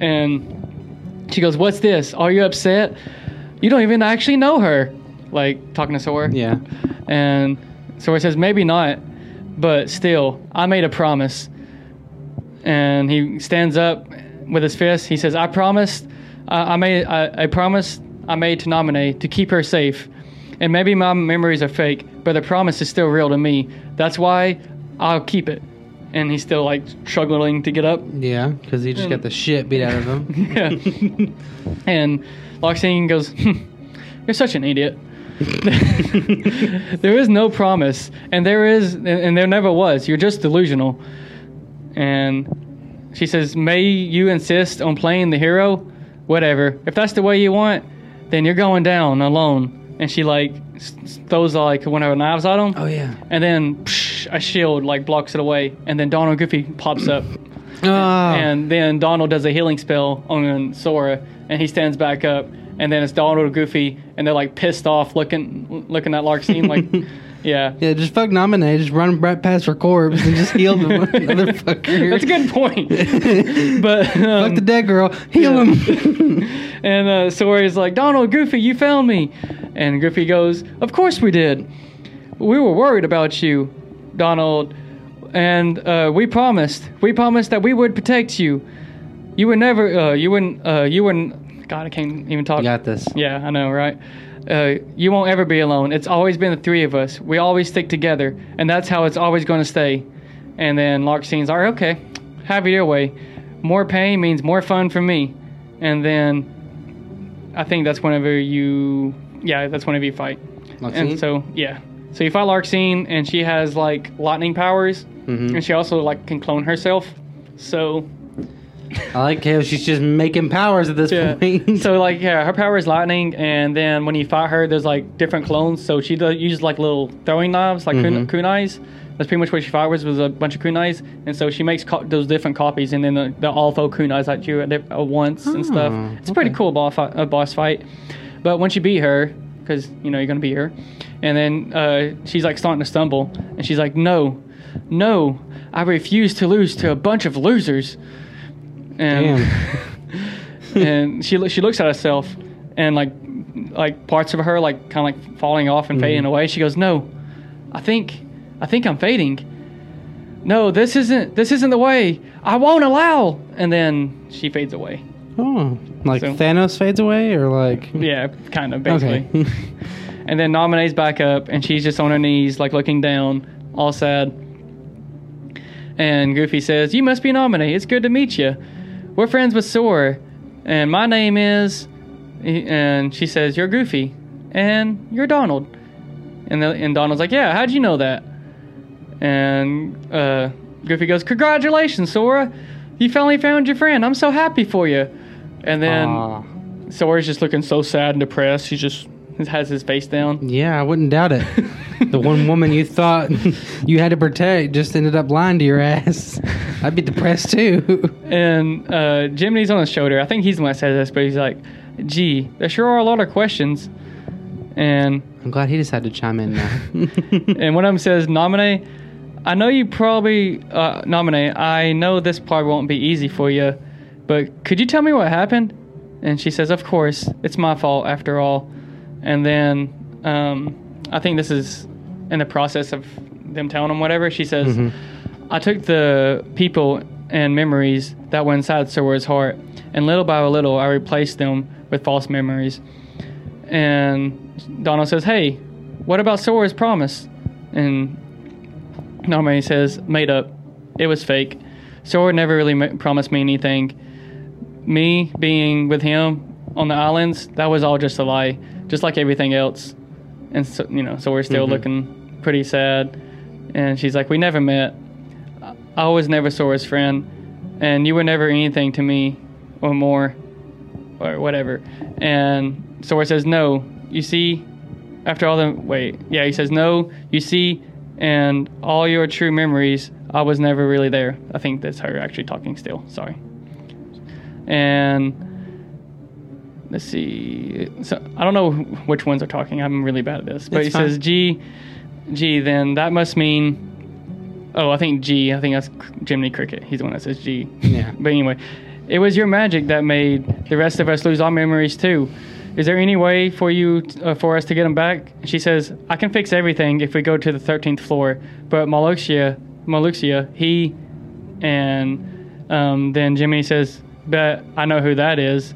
A: and she goes, "What's this? Are you upset? You don't even actually know her." Like talking to Sora.
B: Yeah.
A: And Sora says, "Maybe not, but still, I made a promise." And he stands up with his fist. He says, "I promised. I, I made. I, I promised. I made to Naminé to keep her safe." And maybe my memories are fake, but the promise is still real to me. That's why I'll keep it. And he's still like struggling to get up.
B: Yeah, because he just got the shit beat out of him.
A: Yeah. and Larxene goes, "Hmm, You're such an idiot. there is no promise, and there is, and there never was. You're just delusional. And she says, May you insist on playing the hero? Whatever. If that's the way you want, then you're going down alone. And she like s- throws like one of her knives at him,
B: oh yeah.
A: and then psh, a shield like blocks it away, and then Donald Goofy pops up.
B: Oh.
A: And then Donald does a healing spell on Sora, and he stands back up. And then it's Donald and Goofy, and they're like pissed off, looking looking at Larxene, like, yeah.
B: yeah, just fuck Naminé. Just run right past her corpse and just heal the motherfucker.
A: That's a good point. but
B: Fuck
A: um,
B: the dead girl. Heal him.
A: And uh, Sora's like, Donald, Goofy, you found me. And Goofy goes, Of course we did. We were worried about you, Donald. And uh, we promised. We promised that we would protect you. You would never, uh, you wouldn't, uh, you wouldn't, God, I can't even talk.
B: You got this.
A: Yeah, I know, right? Uh, you won't ever be alone. It's always been the three of us. We always stick together, and that's how it's always going to stay. And then Lark Larxene's, all right, okay, have it your way. More pain means more fun for me. And then I think that's whenever you, yeah, that's whenever you fight.
B: Larxene?
A: And so, yeah. So you fight Larxene, and she has like lightning powers,
B: Mhm.
A: and she also like can clone herself. So
B: I like how she's just making powers at this
A: yeah.
B: point.
A: so like yeah, her power is lightning, and then when you fight her, there's like different clones. So she does uses like little throwing knives, like kun-
B: Mhm.
A: kunais. That's pretty much what she fires with was a bunch of kunais, and so she makes co- those different copies, and then the, the all throw kunais at you at, at once and stuff.
B: Oh,
A: It's a pretty cool boss fight, uh, boss fight. But once you beat her, because you know you're gonna beat her, and then uh, she's like starting to stumble, and she's like, "No, no, I refuse to lose to a bunch of losers." And and she lo- she looks at herself, and like like parts of her like kind of like falling off and fading away. She goes, "No, I think I think I'm fading. No, this isn't this isn't the way. I won't allow." And then she fades away.
B: oh, like
A: So-
B: Thanos fades away, or like
A: Yeah, kind of basically.
B: Okay.
A: and then Naminé's back up, and she's just on her knees, like looking down, all sad. And Goofy says, "You must be Naminé. It's good to meet you. We're friends with Sora, and my name is." And she says, "You're Goofy, and you're Donald." And the, and Donald's like, "Yeah, how'd you know that?" And uh, Goofy goes, "Congratulations, Sora! You finally found your friend. I'm so happy for you." And then.
B: Aw.
A: Sora's just looking so sad and depressed. He just has his face down.
B: yeah, I wouldn't doubt it. the one woman you thought you had to protect just ended up lying to your ass. I'd be depressed too.
A: And uh, Jiminy's on his shoulder. I think he's the one that says this, but he's like, gee, there sure are a lot of questions. And
B: I'm glad he decided to chime in now.
A: and one of them says, Naminé, I know you probably, uh, Naminé, I know this part won't be easy for you, but could you tell me what happened? And she says, Of course, it's my fault after all. And then um, I think this is in the process of them telling him whatever. She says,
B: Mhm.
A: I took the people and memories that were inside Sora's heart, and little by little I replaced them with false memories. And Donald says, "Hey, what about Sora's promise?" And Naminé says, "Made up. It was fake. Sora never really ma- promised me anything. Me being with him on the islands, that was all just a lie, just like everything else." And so, you know, so we're still
B: Mhm.
A: looking pretty sad. And she's like, "We never met. I was never Sora's friend, and you were never anything to me, or more, or whatever." And Sora says, "No. You see, after all the wait, yeah, he says, "No. You see, and all your true memories, I was never really there." I think that's her actually talking still. Sorry. And let's see. So I don't know which ones are talking. I'm really bad at this, but
B: It's
A: he
B: fine.
A: says, "G, G." Then that must mean. Oh, I think G. I think that's Jiminy Cricket. He's the one that says G.
B: Yeah.
A: But anyway, it was your magic that made the rest of us lose our memories too. Is there any way for you uh, for us to get him back? She says, "I can fix everything if we go to the 13th floor." But Marluxia, Marluxia, he, and um, then Jiminy says, "Bet I know who that is."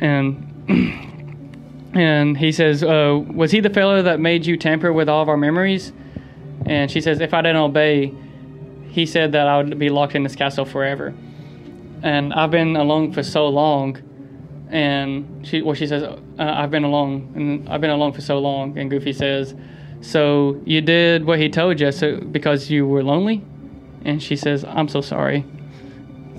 A: And and he says, uh, "Was he the fellow that made you tamper with all of our memories?" And she says, "If I didn't obey, he said that I would be locked in this castle forever." And I've been alone for so long. And she, well, she says, uh, "I've been alone, and I've been alone for so long." And Goofy says, "So you did what he told you, so because you were lonely?" And she says, "I'm so sorry."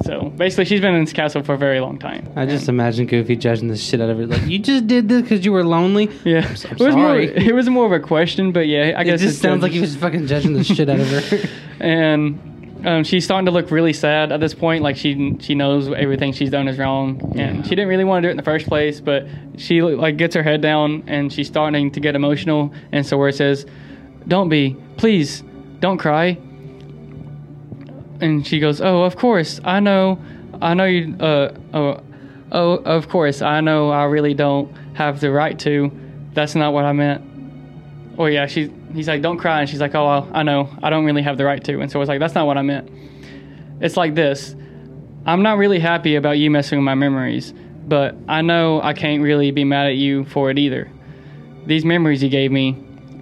A: So basically, she's been in this castle for a very long time.
B: I just imagine Goofy judging the shit out of her. Like, you just did this because you were lonely.
A: Yeah,
B: I'm so- I'm
A: it was more it was more of a question, but yeah, I guess It
B: just
A: it's
B: sounds like he was fucking judging the shit out of her.
A: and um, she's starting to look really sad at this point. Like she she knows everything she's done is wrong, and
B: Yeah.
A: she didn't really want to do it in the first place. But she like gets her head down, and she's starting to get emotional. And so where it says, "Don't be, please, don't cry." And she goes, "Oh, of course, I know, I know you. Uh, oh, oh, of course, I know. I really don't have the right to. That's not what I meant." Oh yeah, she's he's like, don't cry, and she's like, oh, well, I know, I don't really have the right to, and so it's like, that's not what I meant. It's like this, I'm not really happy about you messing with my memories, but I know I can't really be mad at you for it either. These memories you gave me,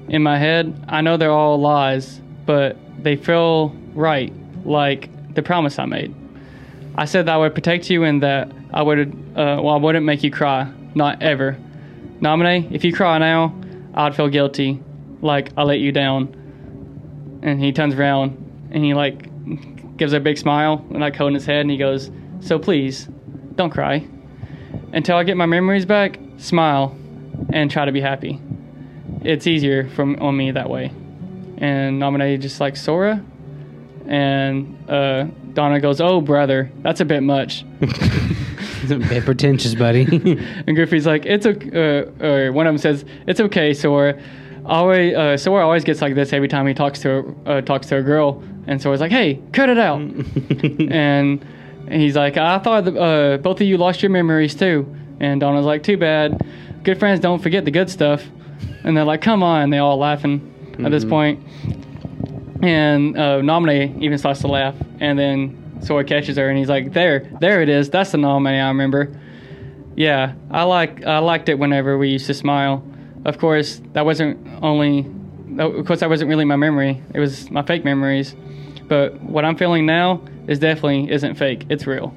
A: in my head, I know they're all lies, but they feel right, like the promise I made. I said that I would protect you and that I would, uh, well, I wouldn't make you cry, not ever. Naminé, if you cry now, I'd feel guilty, like I let you down. And he turns around and he like gives a big smile and like holding his head and he goes, "So please, don't cry. Until I get my memories back, smile and try to be happy. It's easier from on me that way." And Naminé just like Sora, and uh, Donna goes, "Oh brother, that's a bit much."
B: Bit pretentious, buddy.
A: And Goofy's like, it's okay. Uh, or one of them says, "It's okay, Sora." Always, uh, Sora always gets like this every time he talks to a, uh, talks to a girl, and Sora's like, "Hey, cut it out." and he's like, "I thought that, uh, both of you lost your memories too." And Donna's like, "Too bad. Good friends don't forget the good stuff." And they're like, "Come on!" They all laughing at this
B: Mhm.
A: point. And uh, Naminé even starts to laugh, and then Sora catches her, and he's like, "There, there it is. That's the Naminé I remember." Yeah, I like I liked it whenever we used to smile. Of course, that wasn't only of course that wasn't really my memory. It was my fake memories. But what I'm feeling now is definitely isn't fake. It's real.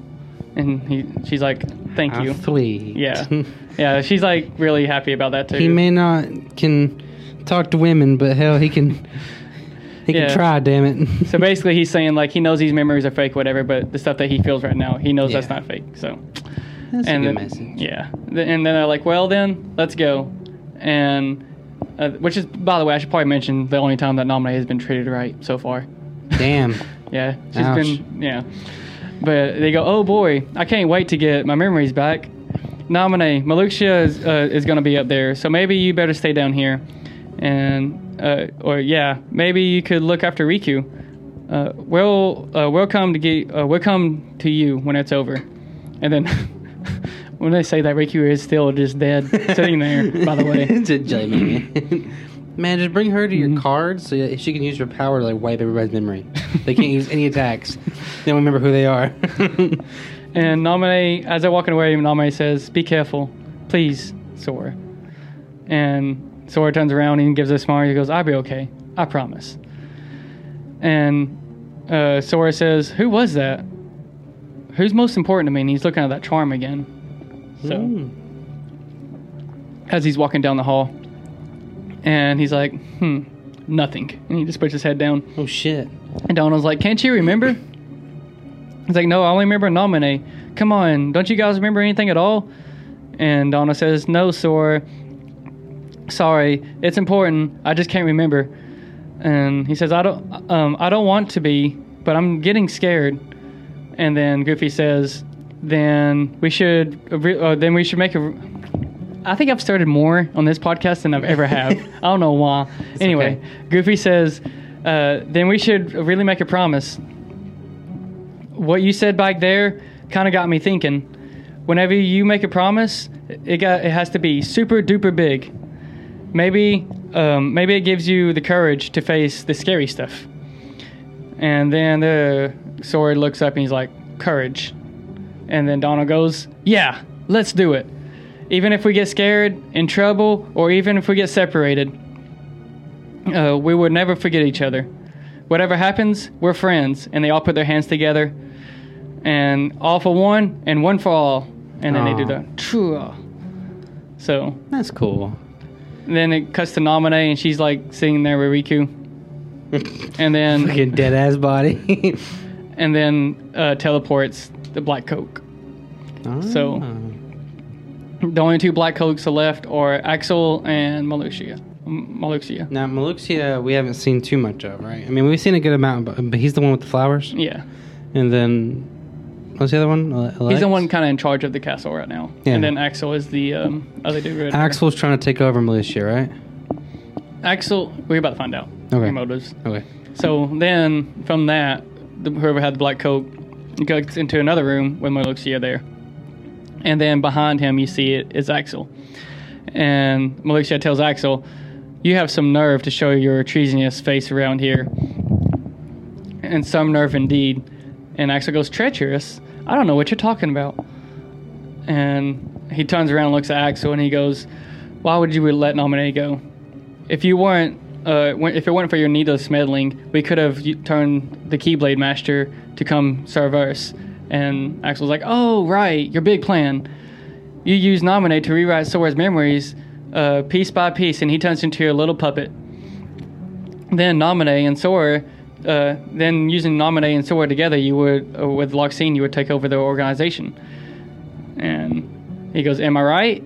A: And he she's like, "Thank you."
B: Athlete.
A: Yeah. Yeah, she's like really happy about that too.
B: he may not can talk to women, but hell, he can. He
A: Yeah.
B: can try. Damn it.
A: so basically he's saying like he knows these memories are fake whatever, but the stuff that he feels right now, he knows that's not fake. So
B: That's
A: and
B: a good
A: then,
B: message.
A: Yeah, and then they're like, "Well, then let's go," and uh, which is, by the way, I should probably mention the only time that Naminé has been treated right so far.
B: Damn.
A: Yeah, she's
B: Ouch.
A: been yeah, but they go, "Oh boy, I can't wait to get my memories back." Naminé Marluxia is uh, is going to be up there, so maybe you better stay down here, and uh, or yeah, maybe you could look after Riku. Uh, we'll uh, we'll come to get uh, we'll come to you when it's over, and then when they say that Riku is still just dead sitting there. By the way,
B: it's a jelly man. Man, just bring her to your
A: Mhm.
B: cards so that she can use her power to like wipe everybody's memory. They can't use any attacks. They don't remember who they are.
A: And Naminé, as they're walking away, Naminé says, "Be careful, please, Sora." And Sora turns around and gives a smile. He goes, "I'll be okay. I promise." And uh, Sora says, "Who was that? Who's most important to me?" And he's looking at that charm again. So
B: Hmm.
A: as he's walking down the hall, and he's like, "Hmm, nothing." And he just puts his head down.
B: Oh shit.
A: And Donald's like, "Can't you remember?" He's like, "No, I only remember Naminé. Come on, don't you guys remember anything at all?" And Donald says, "No, Sora. Sorry, it's important. I just can't remember." And he says, "I don't, um, I don't want to be, but I'm getting scared." And then Goofy says, "Then we should, uh, then we should make a." I think I've started more on this podcast than I've ever have. I don't know why. anyway,
B: okay.
A: Goofy says, uh, "Then we should really make a promise." What you said back there kind of got me thinking. Whenever you make a promise, it got it has to be super duper big. Maybe um, maybe it gives you the courage to face the scary stuff. And then the sword looks up and he's like, "Courage." And then Donald goes, "Yeah, let's do it." Even if we get scared, in trouble, or even if we get separated, uh, we would never forget each other. Whatever happens, we're friends. And they all put their hands together, and all for one, and one for all. And then they do the true. So
B: That's cool.
A: Then it cuts to Naminé, and she's like sitting there with Riku. And then
B: Fucking dead ass body.
A: and then uh, teleports the Black Coke. So-
B: Ah.
A: The only two Black Cokes left are Axel and Marluxia. Marluxia.
B: Now Marluxia, we haven't seen too much of, right? I mean, we've seen a good amount, but, but he's the one with the flowers.
A: Yeah.
B: And then what's the other one? Ale-
A: He's the one kind of in charge of the castle right now.
B: Yeah.
A: And then Axel is the um, other dude.
B: Axel's trying to take over Marluxia, right?
A: Axel, we're about to find out.
B: Okay.
A: Motives.
B: Okay.
A: So then, from that, the, whoever had the black coat goes into another room with Marluxia there. And then behind him, you see it is Axel. And Marluxia tells Axel, You have some nerve to show your treasonous face around here. And some nerve indeed. And Axel goes, Treacherous? I don't know what you're talking about. And he turns around and looks at Axel and he goes, Why would you let Naminé go? if you weren't uh, if it weren't for your needless meddling, we could have turned the Keyblade Master to come serve us. And Axel's like, "Oh, right, your big plan. You use Naminé to rewrite Sora's memories, uh, piece by piece, and he turns into your little puppet. Then Naminé and Sora, uh, then using Naminé and Sora together, you would uh, with Larxene, you would take over the organization." And he goes, "Am I right?"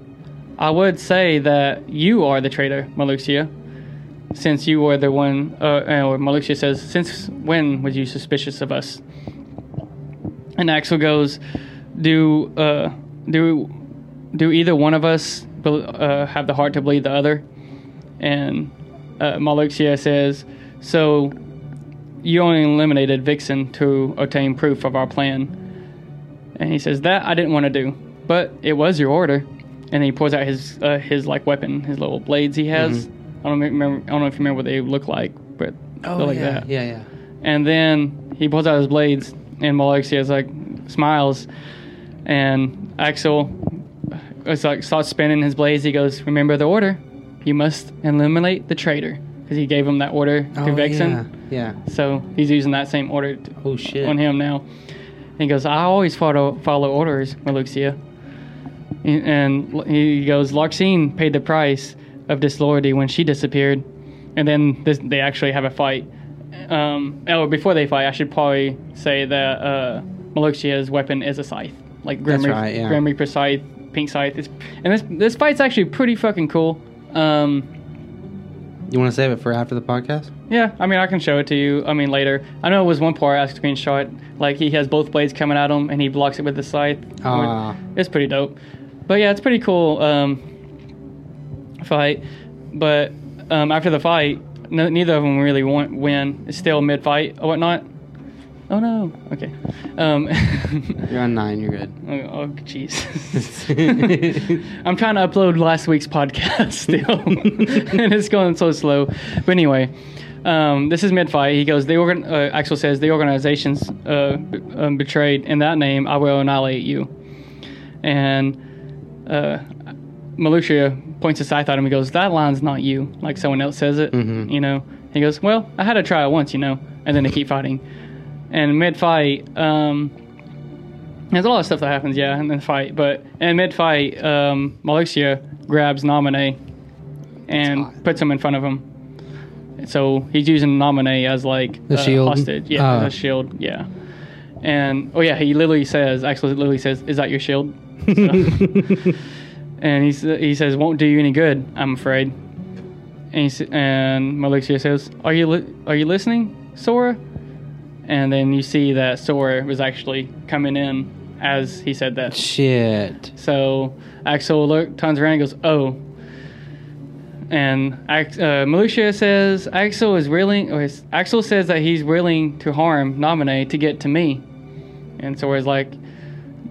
A: I would say that you are the traitor, Marluxia, since you were the one. Uh, uh, Marluxia says, "Since when was you suspicious of us?" And Axel goes, "Do uh, do do either one of us uh, have the heart to bleed the other?" And uh, Marluxia says, "So you only eliminated Vexen to obtain proof of our plan." And he says, "That I didn't want to do, but it was your order." And he pulls out his uh, his like weapon, his little blades he has. I don't remember. I don't know if you remember what they look like, but they're like
B: Oh, yeah,
A: that.
B: yeah, yeah.
A: And then he pulls out his blades, and Marluxia is like smiles, and Axel is like starts spinning his blades. He goes, "Remember the order. You must eliminate the traitor." Because he gave him that order to
B: Oh,
A: Vexen.
B: yeah, yeah.
A: So he's using that same order to,
B: Oh shit.
A: on him now. And he goes, I always follow follow orders, Marluxia. And he goes, Larxene paid the price of disloyalty when she disappeared. And then this, they actually have a fight. Um, oh, before they fight, I should probably say that uh, Marluxia's weapon is a scythe. Like Grim,
B: That's
A: Reap-
B: right, yeah.
A: Grim Reaper scythe, pink scythe. It's, and this, this fight's actually pretty fucking cool. Um,
B: You want to save it for after the podcast?
A: yeah, I mean, I can show it to you. I mean, later. I know it was one part I screenshot. Like he has both blades coming at him, and he blocks it with the scythe.
B: Ah.
A: It's pretty dope. But yeah, it's pretty cool um, fight. But um, after the fight, no, neither of them really want, win. It's still mid fight or whatnot. Oh no. Okay. Um,
B: You're on nine. You're good.
A: Oh, oh, jeez. I'm trying to upload last week's podcast still, and it's going so slow. But anyway, Um, this is mid fight. He goes, the organ. Uh, Axel says the organization's uh, b- um, betrayed. In that name, I will annihilate you. And uh, Marluxia points a scythe at him. He goes, that line's not you. Like someone else says it.
B: Mhm.
A: You know. He goes, well, I had to try it once, you know. And then they keep fighting. And mid fight, um, there's a lot of stuff that happens, yeah, in the fight. But in mid fight, um, Marluxia grabs Naminé and puts him in front of him. So he's using Naminé as like
B: The
A: a
B: shield?
A: hostage. Yeah, as a shield. Yeah. And oh yeah, he literally says, actually, literally says, "Is that your shield?" and he he says, "Won't do you any good, I'm afraid." And he, and Marluxia says, "Are you li- are you listening, Sora?" And then you see that Sora was actually coming in as he said that.
B: Shit.
A: So Axel look turns around and goes, "Oh." And uh, says Axel is willing, or his, Axel says that he's willing to harm Naminé to get to me. And Sora's like,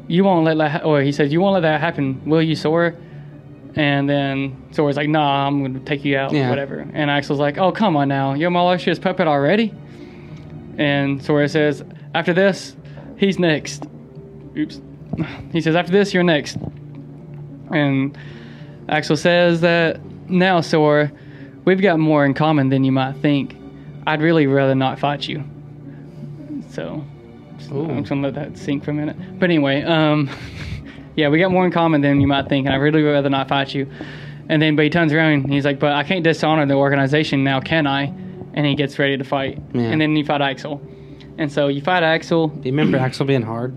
A: "You won't let that," ha-, or he says, "You won't let that happen, will you, Sora?" And then Sora's like, "Nah, I'm gonna take you out,
B: Yeah.
A: whatever." And Axel's like, "Oh, come on now, you're Marluxia's puppet already." And Sora says, "After this, he's next." Oops. He says, "After this, you're next." And Axel says that now, Sora, we've got more in common than you might think. I'd really rather not fight you. So,
B: Ooh.
A: I'm just gonna let that sink for a minute. But anyway, um, yeah, we got more in common than you might think, and I'd really rather not fight you. And then, but he turns around and he's like, "But I can't dishonor the organization now, can I?" And he gets ready to fight.
B: Yeah.
A: And then you fight Axel. And so you fight Axel.
B: Do you remember Axel being hard?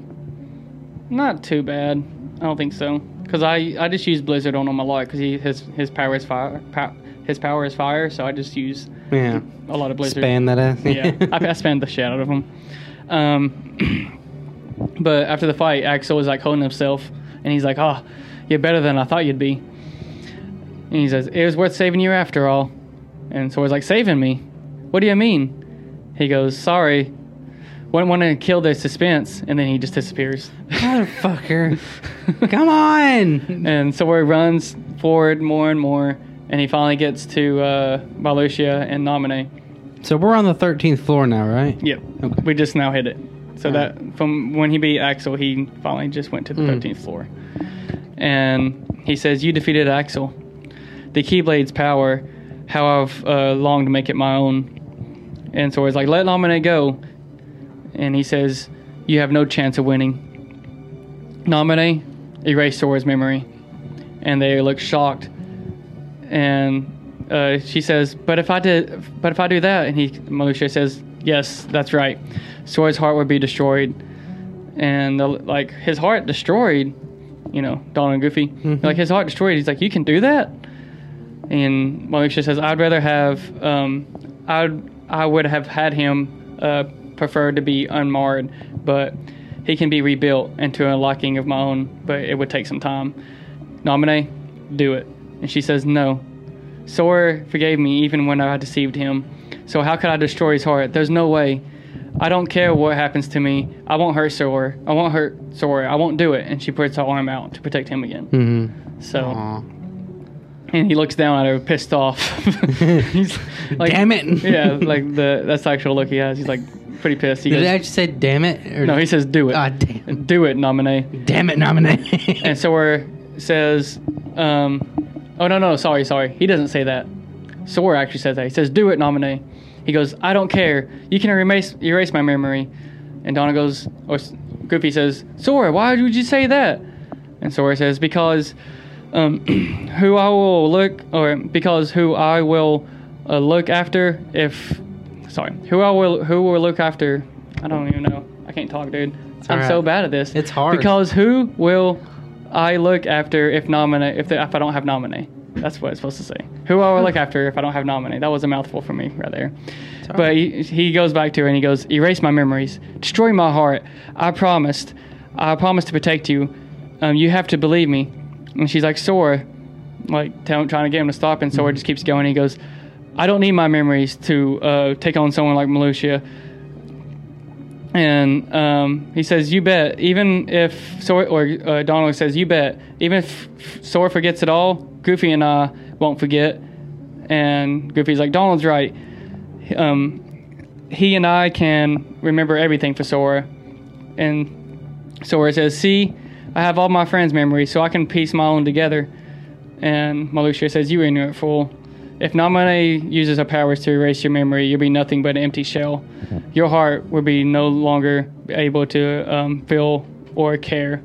A: Not too bad. I don't think so. Cause I I just use Blizzard on him a lot because he his his power is fire. Pow, his power is fire, so I just use
B: Yeah.
A: a lot of Blizzard.
B: Span that ass.
A: yeah, I, I spammed the shit out of him. Um, but after the fight, Axel was like holding himself, and he's like, "Oh, you're better than I thought you'd be." And he says, "It was worth saving you after all." And so he's like, "Saving me? What do you mean?" He goes, "Sorry, wouldn't want to kill the suspense," and then he just disappears.
B: Motherfucker. Come on.
A: And so he runs forward more and more, and he finally gets to uh, Marluxia and Naminé.
B: So we're on the 13th floor now, right?
A: Yep.
B: Okay.
A: We just now hit it. So
B: Alright.
A: that from when he beat Axel, he finally just went to the
B: Mm.
A: 13th floor. And he says, You defeated Axel. The Keyblade's power, how I've uh, longed to make it my own. And so he's like, Let Naminé go. And he says, You have no chance of winning. Naminé erased Sora's memory. And they look shocked. And uh, she says, "But if I did, but if I do that," and he, Marluxia says, "Yes, that's right. Sora's heart would be destroyed." And the, like his heart destroyed, you know, Donald and Goofy,
B: Mhm.
A: like his heart destroyed. He's like, "You can do that?" And Marluxia says, "I'd rather have, um, I'd, I would have had him uh, prefer to be unmarred, but he can be rebuilt into a liking of my own, but it would take some time." Naminé, do it. And she says, No. Sora forgave me even when I deceived him. So how could I destroy his heart? There's no way. I don't care what happens to me. I won't hurt Sora. I won't hurt Sora. I won't do it. And she puts her arm out to protect him again.
B: Mm-hmm.
A: So,
B: Aw.
A: And he looks down at her, pissed off. He's like,
B: Damn it.
A: yeah, like the that's the actual look he has. He's like pretty pissed. He
B: Did
A: goes,
B: it actually say damn it? Or
A: no, he says, "Do it,
B: Ah, damn.
A: do it, Naminé."
B: Damn it, Naminé.
A: And Sora says, um, oh, no, no, sorry, sorry. He doesn't say that. Sora actually says that. He says, do it, Naminé. He goes, I don't care. You can erase, erase my memory. And Donna goes, or Goofy says, Sora, why would you say that? And Sora says, because um, who I will look, or because who I will uh, look after if, sorry, who I will, who will look after, I don't even know. I can't talk, dude. I'm
B: alright.
A: so bad at this.
B: It's hard.
A: Because who will I look after if Naminé if, the, if I don't have Naminé? That's what it's supposed to say. Who I will look after if I don't have Naminé? That was a mouthful for me right there.
B: all
A: But he, he goes back to her and he goes, "Erase my memories, destroy my heart. I promised, I promised to protect you. Um, you have to believe me." And she's like, "Sora," like tell, trying to get him to stop, and Sora just keeps going. He goes, "I don't need my memories to uh, take on someone like Marluxia. And um, he says, "You bet." Even if Sora or uh, Donald says, "You bet." Even if Sora forgets it all, Goofy and I won't forget. And Goofy's like, "Donald's right. um, he and I can remember everything for Sora. And Sora says, See, I have all my friends' memories, so I can piece my own together. And Marluxia says, You ignorant fool. If Naminé uses her powers to erase your memory, you'll be nothing but an empty shell. Your heart will be no longer able to um, feel or care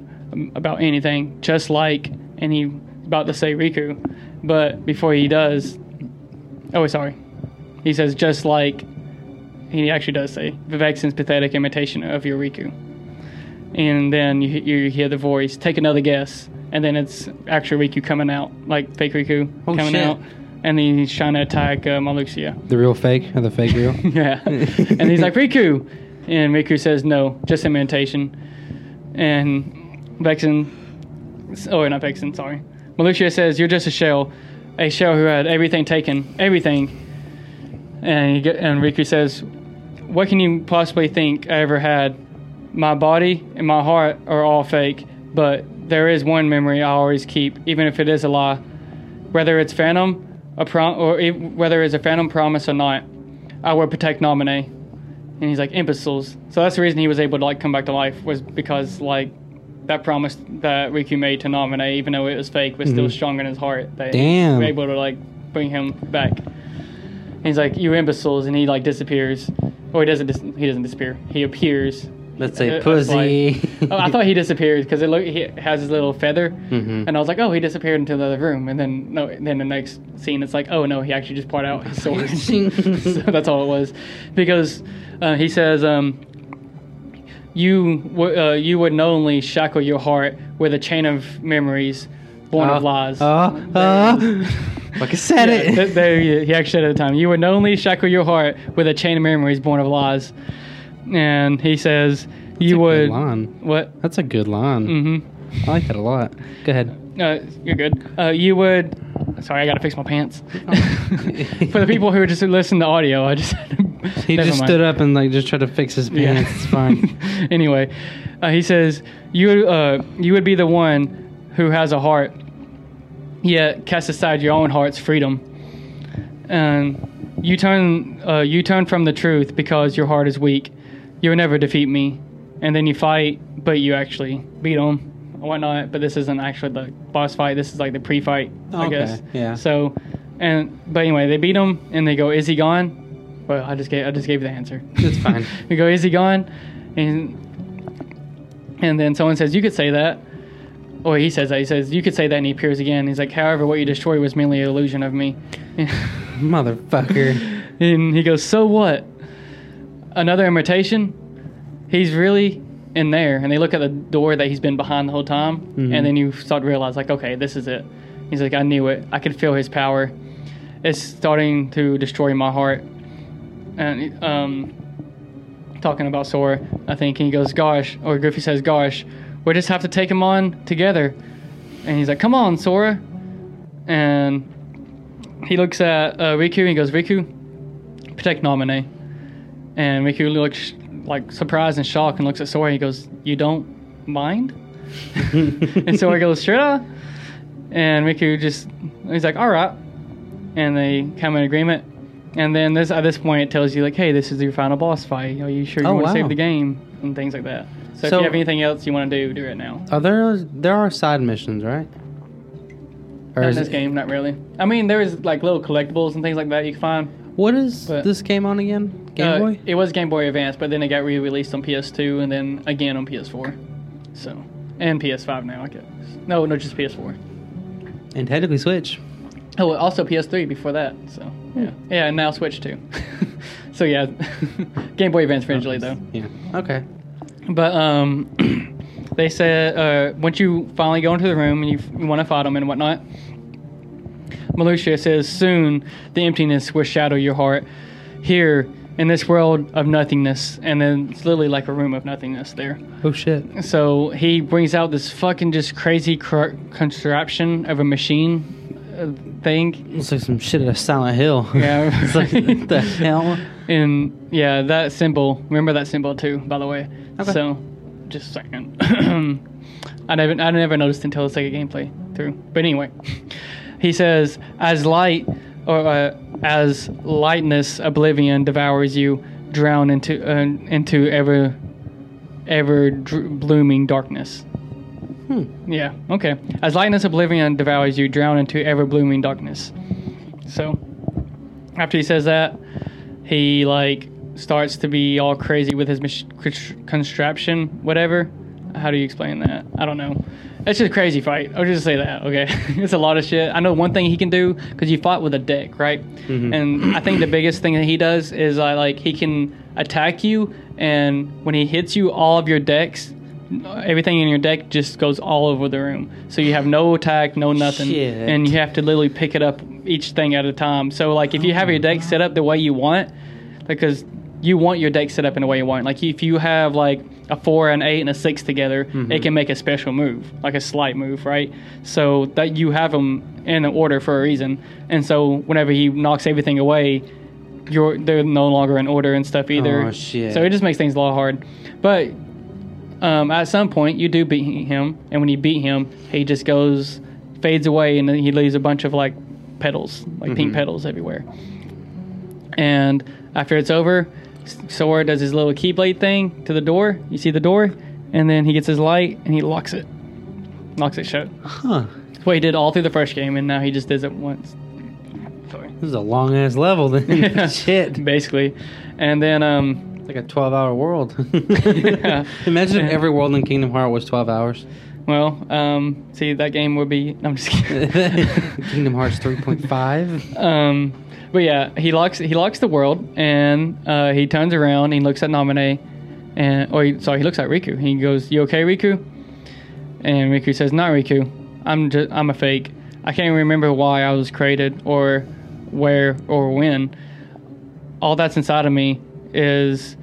A: about anything, just like, and he about to say Riku, but before he does, oh, sorry, he says, just like, he actually does say, Vivexen's pathetic imitation of your Riku. And then you, you hear the voice, take another guess, and then it's actual Riku coming out, like fake Riku
B: Oh,
A: coming
B: shit.
A: out, and then he's trying to attack uh, Marluxia.
B: The real fake or the fake real?
A: yeah. and he's like, Riku! And Riku says, no, just imitation. And Vexen, oh, not Vexen, sorry. Marluxia says, you're just a shell. A shell who had everything taken. Everything. And, he get, and Riku says, what can you possibly think I ever had? My body and my heart are all fake, but there is one memory I always keep, even if it is a lie. Whether it's phantom, a prom, or e- whether it's a phantom promise or not, I will protect Naminé. And he's like imbeciles. So that's the reason he was able to like come back to life was because like that promise that Riku made to Naminé, even though it was fake, was still mm-hmm. strong in his heart. That
B: Damn.
A: were able to like bring him back. And he's like, "You imbeciles," and he like disappears. Or he doesn't. Dis- he doesn't disappear. He appears.
B: Let's say pussy.
A: oh, I thought he disappeared because it look he has his little feather,
B: Mhm.
A: and I was like, oh, he disappeared into the other room. And then no, then the next scene, it's like, oh no, he actually just poured out his sword. so that's all it was, because uh, he says, um, you w- uh, you would not only shackle your heart with a chain of memories born of
B: Uh,
A: lies.
B: Uh, uh, like I said
A: Yeah,
B: it.
A: th- there he, he actually said it at the time. You would only shackle your heart with a chain of memories born of lies, and he says you
B: a
A: would
B: good line.
A: what?
B: That's a good line.
A: Mm-hmm.
B: I like that a lot. Go ahead.
A: Uh, you're good. Uh, you would. Sorry, I gotta fix my pants. For the people who are just listening to audio, I just
B: He just stood up and like just tried to fix his
A: Yeah.
B: pants. It's fine.
A: anyway, uh, he says you uh, you would be the one who has a heart, yet cast aside your own heart's freedom, and you turn uh, you turn from the truth because your heart is weak. You will never defeat me, and then you fight, but you actually beat him and whatnot. But this isn't actually the boss fight. This is like the pre-fight, I
B: Okay,
A: guess.
B: yeah.
A: So, and but anyway, they beat him, and they go, "Is he gone?" Well, I just gave I just gave you the answer.
B: It's fine.
A: we go, "Is he gone?" And and then someone says, "You could say that." Or he says that. He says, "You could say that," and he appears again. He's like, "However, what you destroyed was merely an illusion of me."
B: Motherfucker.
A: and he goes, "So what? Another imitation?" He's really in there, and they look at the door that he's been behind the whole time,
B: Mhm.
A: and then you start to realize, like, okay, this is it. He's like, I knew it. I could feel his power. It's starting to destroy my heart. And um, talking about Sora, I think he goes, "Gosh," or Goofy says, "Gosh, we just have to take him on together." And he's like, "Come on, Sora." And he looks at uh, Riku and he goes, "Riku, protect Naminé." And Riku looks like surprised and shocked and looks at Sora. And he goes, "You don't mind?" and Sora goes, "Sure." And Riku just he's like, "All right," and they come in agreement. And then this at this point it tells you like, "Hey, this is your final boss fight. Are you sure you
B: Oh,
A: want to
B: wow.
A: save the game?" and things like that. So, if you have anything else you want to do, do it now.
B: Are there there are side missions, right? Or
A: Not in
B: is
A: this
B: it-
A: game, not really. I mean, there is like little collectibles and things like that you can find.
B: What is this game on again? Game
A: Uh,
B: Boy?
A: It was Game Boy Advance, but then it got re-released on PS2 and then again on PS4. So and PS5 now, I guess. No, no, just PS4.
B: And technically Switch.
A: Oh, also PS3 before that. So yeah, yeah, and now Switch too. so yeah, Game Boy Advance originally though.
B: Yeah. Okay.
A: But um, they said uh, once you finally go into the room and you, you want to fight them and whatnot, Marluxia says soon the emptiness will shadow your heart. Here in this world of nothingness, and then it's literally like a room of nothingness there.
B: Oh shit.
A: So he brings out this fucking just crazy cr- contraption of a machine uh, thing.
B: Looks like some shit at a Silent Hill.
A: Yeah,
B: it's like what the hell?
A: And yeah, that symbol. Remember that symbol too, by the way.
B: Okay.
A: So, just a second. I never, I never noticed until the second gameplay through. But anyway, he says, as light, or uh, as lightness, oblivion devours you, drown into uh, into ever ever dr- blooming darkness.
B: Hmm.
A: Yeah. Okay. As lightness, oblivion devours you, drown into ever blooming darkness. So, after he says that, he like starts to be all crazy with his mach- construction, whatever. How do you explain that? I don't know. It's just a crazy fight. I'll just say that. Okay, it's a lot of shit. I know one thing he can do because you fought with a deck, right? And I think the biggest thing that he does is uh, like he can attack you, and when he hits you, all of your decks, everything in your deck just goes all over the room. So you have no attack, no nothing,
B: Shit.
A: and you have to literally pick it up each thing at a time. So like if you have your deck set up the way you want, because you want your deck set up in a way you want. Like if you have like a four, an eight, and a six together, it can make a special move, like a sleight move, right? So that you have them in an order for a reason. And so whenever he knocks everything away, you're they're no longer in order and stuff either.
B: Oh, shit.
A: So it just makes things a lot hard. But um, at some point, you do beat him, and when you beat him, he just goes fades away, and then he leaves a bunch of like petals, like pink petals everywhere. And after it's over, Sora does his little keyblade thing to the door. You see the door, and then he gets his light and he locks it, locks it shut.
B: Huh.
A: That's what he did all through the first game, and now he just does it once. Sorry.
B: This is a long ass level then. Shit.
A: Basically, and then um,
B: It's like a 12 hour world.
A: Yeah.
B: Imagine if every world in Kingdom Hearts was 12 hours.
A: well, um, see that game would be. I'm just kidding.
B: Kingdom Hearts 3.5.
A: Um, but yeah, he locks he locks the world, and uh, he turns around. And he looks at Naminé, and or he, sorry, he looks at Riku. He goes, "You okay, Riku?" And Riku says, "Not Riku. I'm just I'm a fake. I can't even remember why I was created or where or when. All that's inside of me is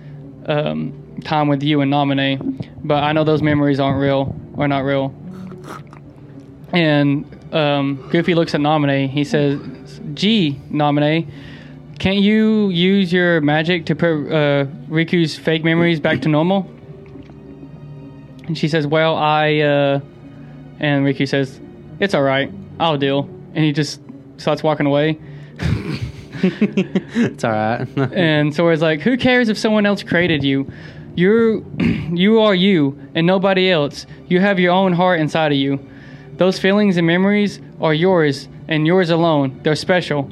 A: um, time with you and Naminé, but I know those memories aren't real or not real." And um, Goofy looks at Naminé. He says, "Gee, Naminé, can't you use your magic to put uh, Riku's fake memories back to normal?" And she says, "Well, I." Uh, and Riku says, "It's all right. I'll deal." And he just starts walking away.
B: it's alright.
A: And Sora's like, "Who cares if someone else created you? You're, you are you, and nobody else. You have your own heart inside of you. Those feelings and memories are yours, and yours alone. They're special."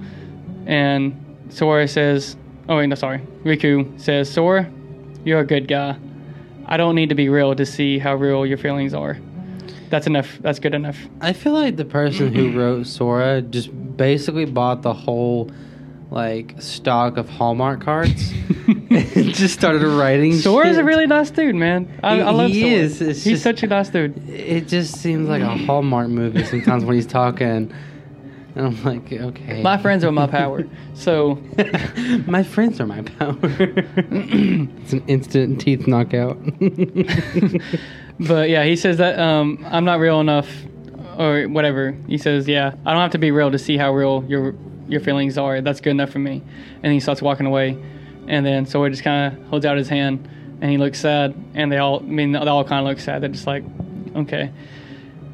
A: And Sora says, "Oh wait, no, sorry." Riku says, "Sora, you're a good guy. I don't need to be real to see how real your feelings are. That's enough. That's good enough."
B: I feel like the person who wrote Sora just basically bought the whole like stock of Hallmark cards just started writing.
A: Thor is a
B: shit.
A: really nice dude, man. I,
B: He-
A: I love
B: he
A: Sora.
B: is. It's
A: He's
B: just-
A: such a nice dude.
B: It just seems like a Hallmark movie sometimes when he's talking. And I'm like, okay.
A: My friends are my power. So
B: my friends are my power. it's an instant teeth knockout.
A: But yeah, he says that um, I'm not real enough, or whatever. He says, yeah, I don't have to be real to see how real your your feelings are. That's good enough for me. And he starts walking away, and then so he just kind of holds out his hand, and he looks sad, and they all, I mean, they all kind of look sad. They're just like, okay,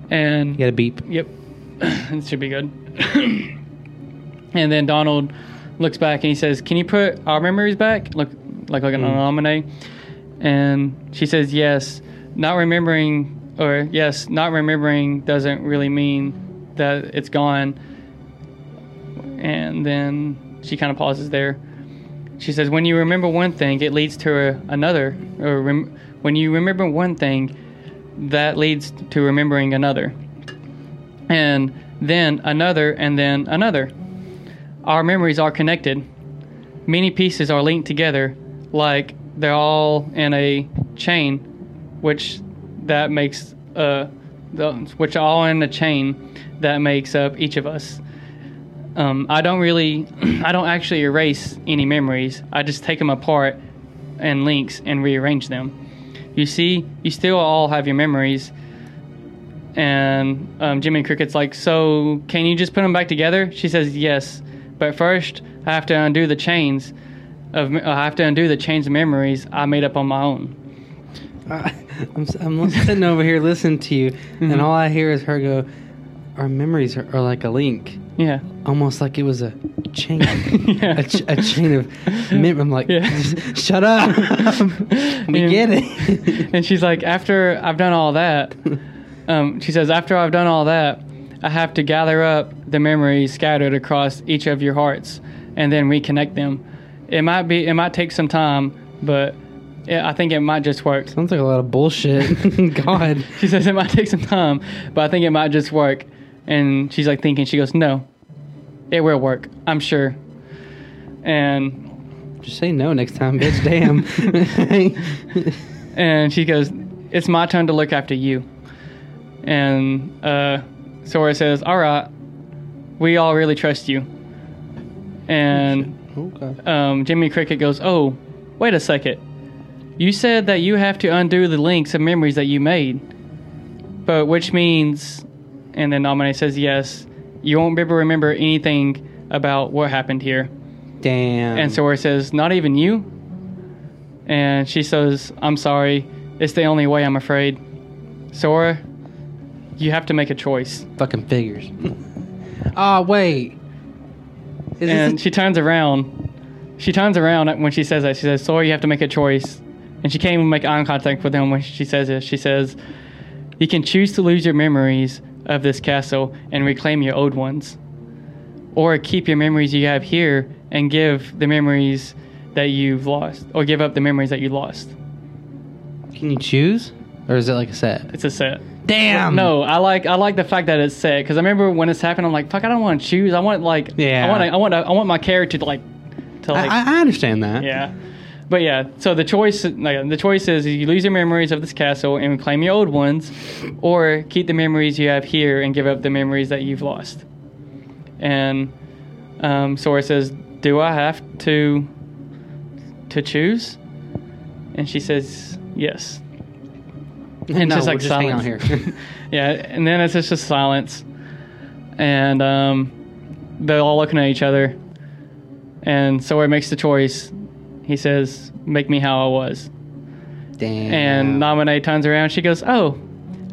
A: and
B: you got a beep.
A: Yep. it should be good. and then Donald looks back and he says, Can you put our memories back? Look like like an mm. anomaly. And she says, Yes. Not remembering or yes, not remembering doesn't really mean that it's gone. And then she kind of pauses there. She says, "When you remember one thing, it leads to another. Or rem- when you remember one thing, that leads to remembering another, and then another, and then another. Our memories are connected. Many pieces are linked together, like they're all in a chain, which that makes uh, the, which all in a chain that makes up each of us." Um, I don't really, I don't actually erase any memories. I just take them apart and links and rearrange them. You see, you still all have your memories. And um, Jiminy Cricket's like, so can you just put them back together? She says yes, but first I have to undo the chains of, I have to undo the chains of memories I made up on my own.
B: I, I'm, s- I'm sitting over here listening to you,
A: Mm-hmm.
B: and all I hear is her go, Our memories are, are like a link.
A: Yeah.
B: almost like it was a chain,
A: Yeah.
B: a, ch- a chain of. mem- I'm like,
A: Yeah.
B: shut up. we
A: Yeah.
B: get it.
A: and she's like, after I've done all that, um, she says, after I've done all that, I have to gather up the memories scattered across each of your hearts and then reconnect them. It might be, it might take some time, but it, I think it might just work.
B: Sounds like a lot of bullshit. God.
A: She says it might take some time, but I think it might just work. And she's like thinking, she goes, no, it will work. I'm sure. And
B: Just say no next time, bitch. Damn.
A: and she goes, "It's my turn to look after you." And uh, Sora says, "All right, we all really trust you." And
B: okay.
A: um, Jiminy Cricket goes, "Oh, wait a second. You said that you have to undo the links of memories that you made, but which means?" And then Namine says, "Yes, you won't be able to remember anything about what happened here."
B: Damn.
A: And Sora says, Not even you? And she says, I'm sorry. It's the only way, I'm afraid. Sora, you have to make a choice.
B: fucking figures. Oh wait. Is
A: and
B: this
A: she turns around. She turns around when she says that. She says, Sora, you have to make a choice. And she can't even make eye contact with him when she says it. She says, You can choose to lose your memories of this castle and reclaim your old ones. Or keep your memories you have here and give the memories that you've lost. Or give up the memories that you lost.
B: can you choose, or is it like a set?
A: It's a set.
B: Damn.
A: No, I like I like the fact that it's set because I remember when this happened. I'm like, fuck, I don't want to choose. I want like,
B: Yeah.
A: I want I want I want my character to like, to like,
B: I I understand that.
A: yeah. But yeah, so the choice like, the choice is you lose your memories of this castle and reclaim your old ones, or keep the memories you have here and give up the memories that you've lost. And um, Sora says, "Do I have to to choose?" And she says, "Yes." And
B: no,
A: just
B: we'll
A: like
B: just
A: silence.
B: here.
A: yeah, and then it's just, just silence, and um, they're all looking at each other. And Sora makes the choice. He says, "Make me how I was."
B: Damn.
A: And Namine turns around. She goes, "Oh,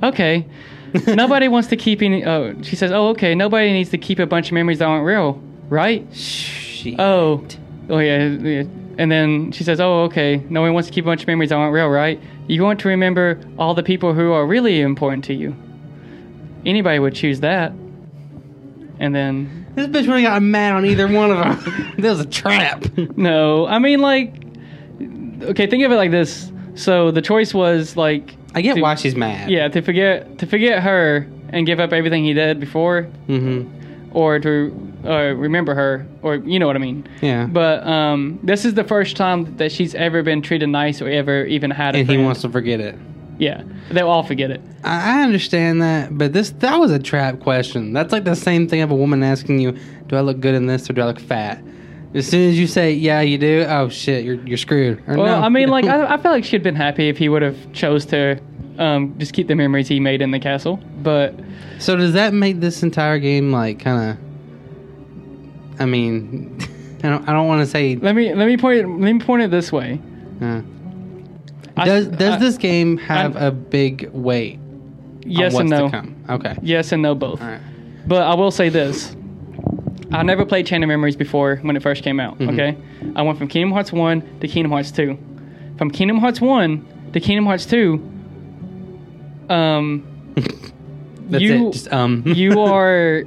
A: okay. Nobody wants to keep any." Oh, she says, "Oh, okay. Nobody needs to keep a bunch of memories that aren't real, right?"
B: Shit.
A: Oh, oh yeah, yeah. And then she says, "Oh, okay. No one wants to keep a bunch of memories that aren't real, right? You want to remember all the people who are really important to you. Anybody would choose that." And then,
B: This bitch really got mad on either one of them. this was a trap.
A: no, I mean, like, okay, think of it like this. So the choice was like,
B: I get
A: to-
B: why she's mad.
A: yeah, to forget to forget her and give up everything he did before,
B: Mm-hmm.
A: or to uh, remember her, or you know what I mean.
B: Yeah.
A: But um, this is the first time that she's ever been treated nice or ever even had a
B: and he wants to forget it.
A: Yeah, they'll all forget it.
B: I I understand that, but this that was a trap question. That's like the same thing of a woman asking you, "Do I look good in this or do I look fat?" As soon as you say, "Yeah, you do," oh shit, you're you're screwed. Or,
A: Well,
B: no.
A: I mean, like I, I feel like she'd been happy if he would have chose to um, just keep the memories he made in the castle. But
B: so does that make this entire game like kind of? I mean, I don't I don't want to say.
A: let me let me point it, let me point it this way.
B: Uh, does does
A: I-
B: this game have
A: I-
B: a big weight?
A: Yes and no.
B: To come? Okay.
A: Yes and no both.
B: All right.
A: But I will say this. I never played Chain of Memories before when it first came out,
B: Mhm.
A: okay? I went from Kingdom Hearts 1 to Kingdom Hearts 2. From Kingdom Hearts 1 to Kingdom Hearts 2, um,
B: That's
A: You-
B: it. Just um.
A: you are.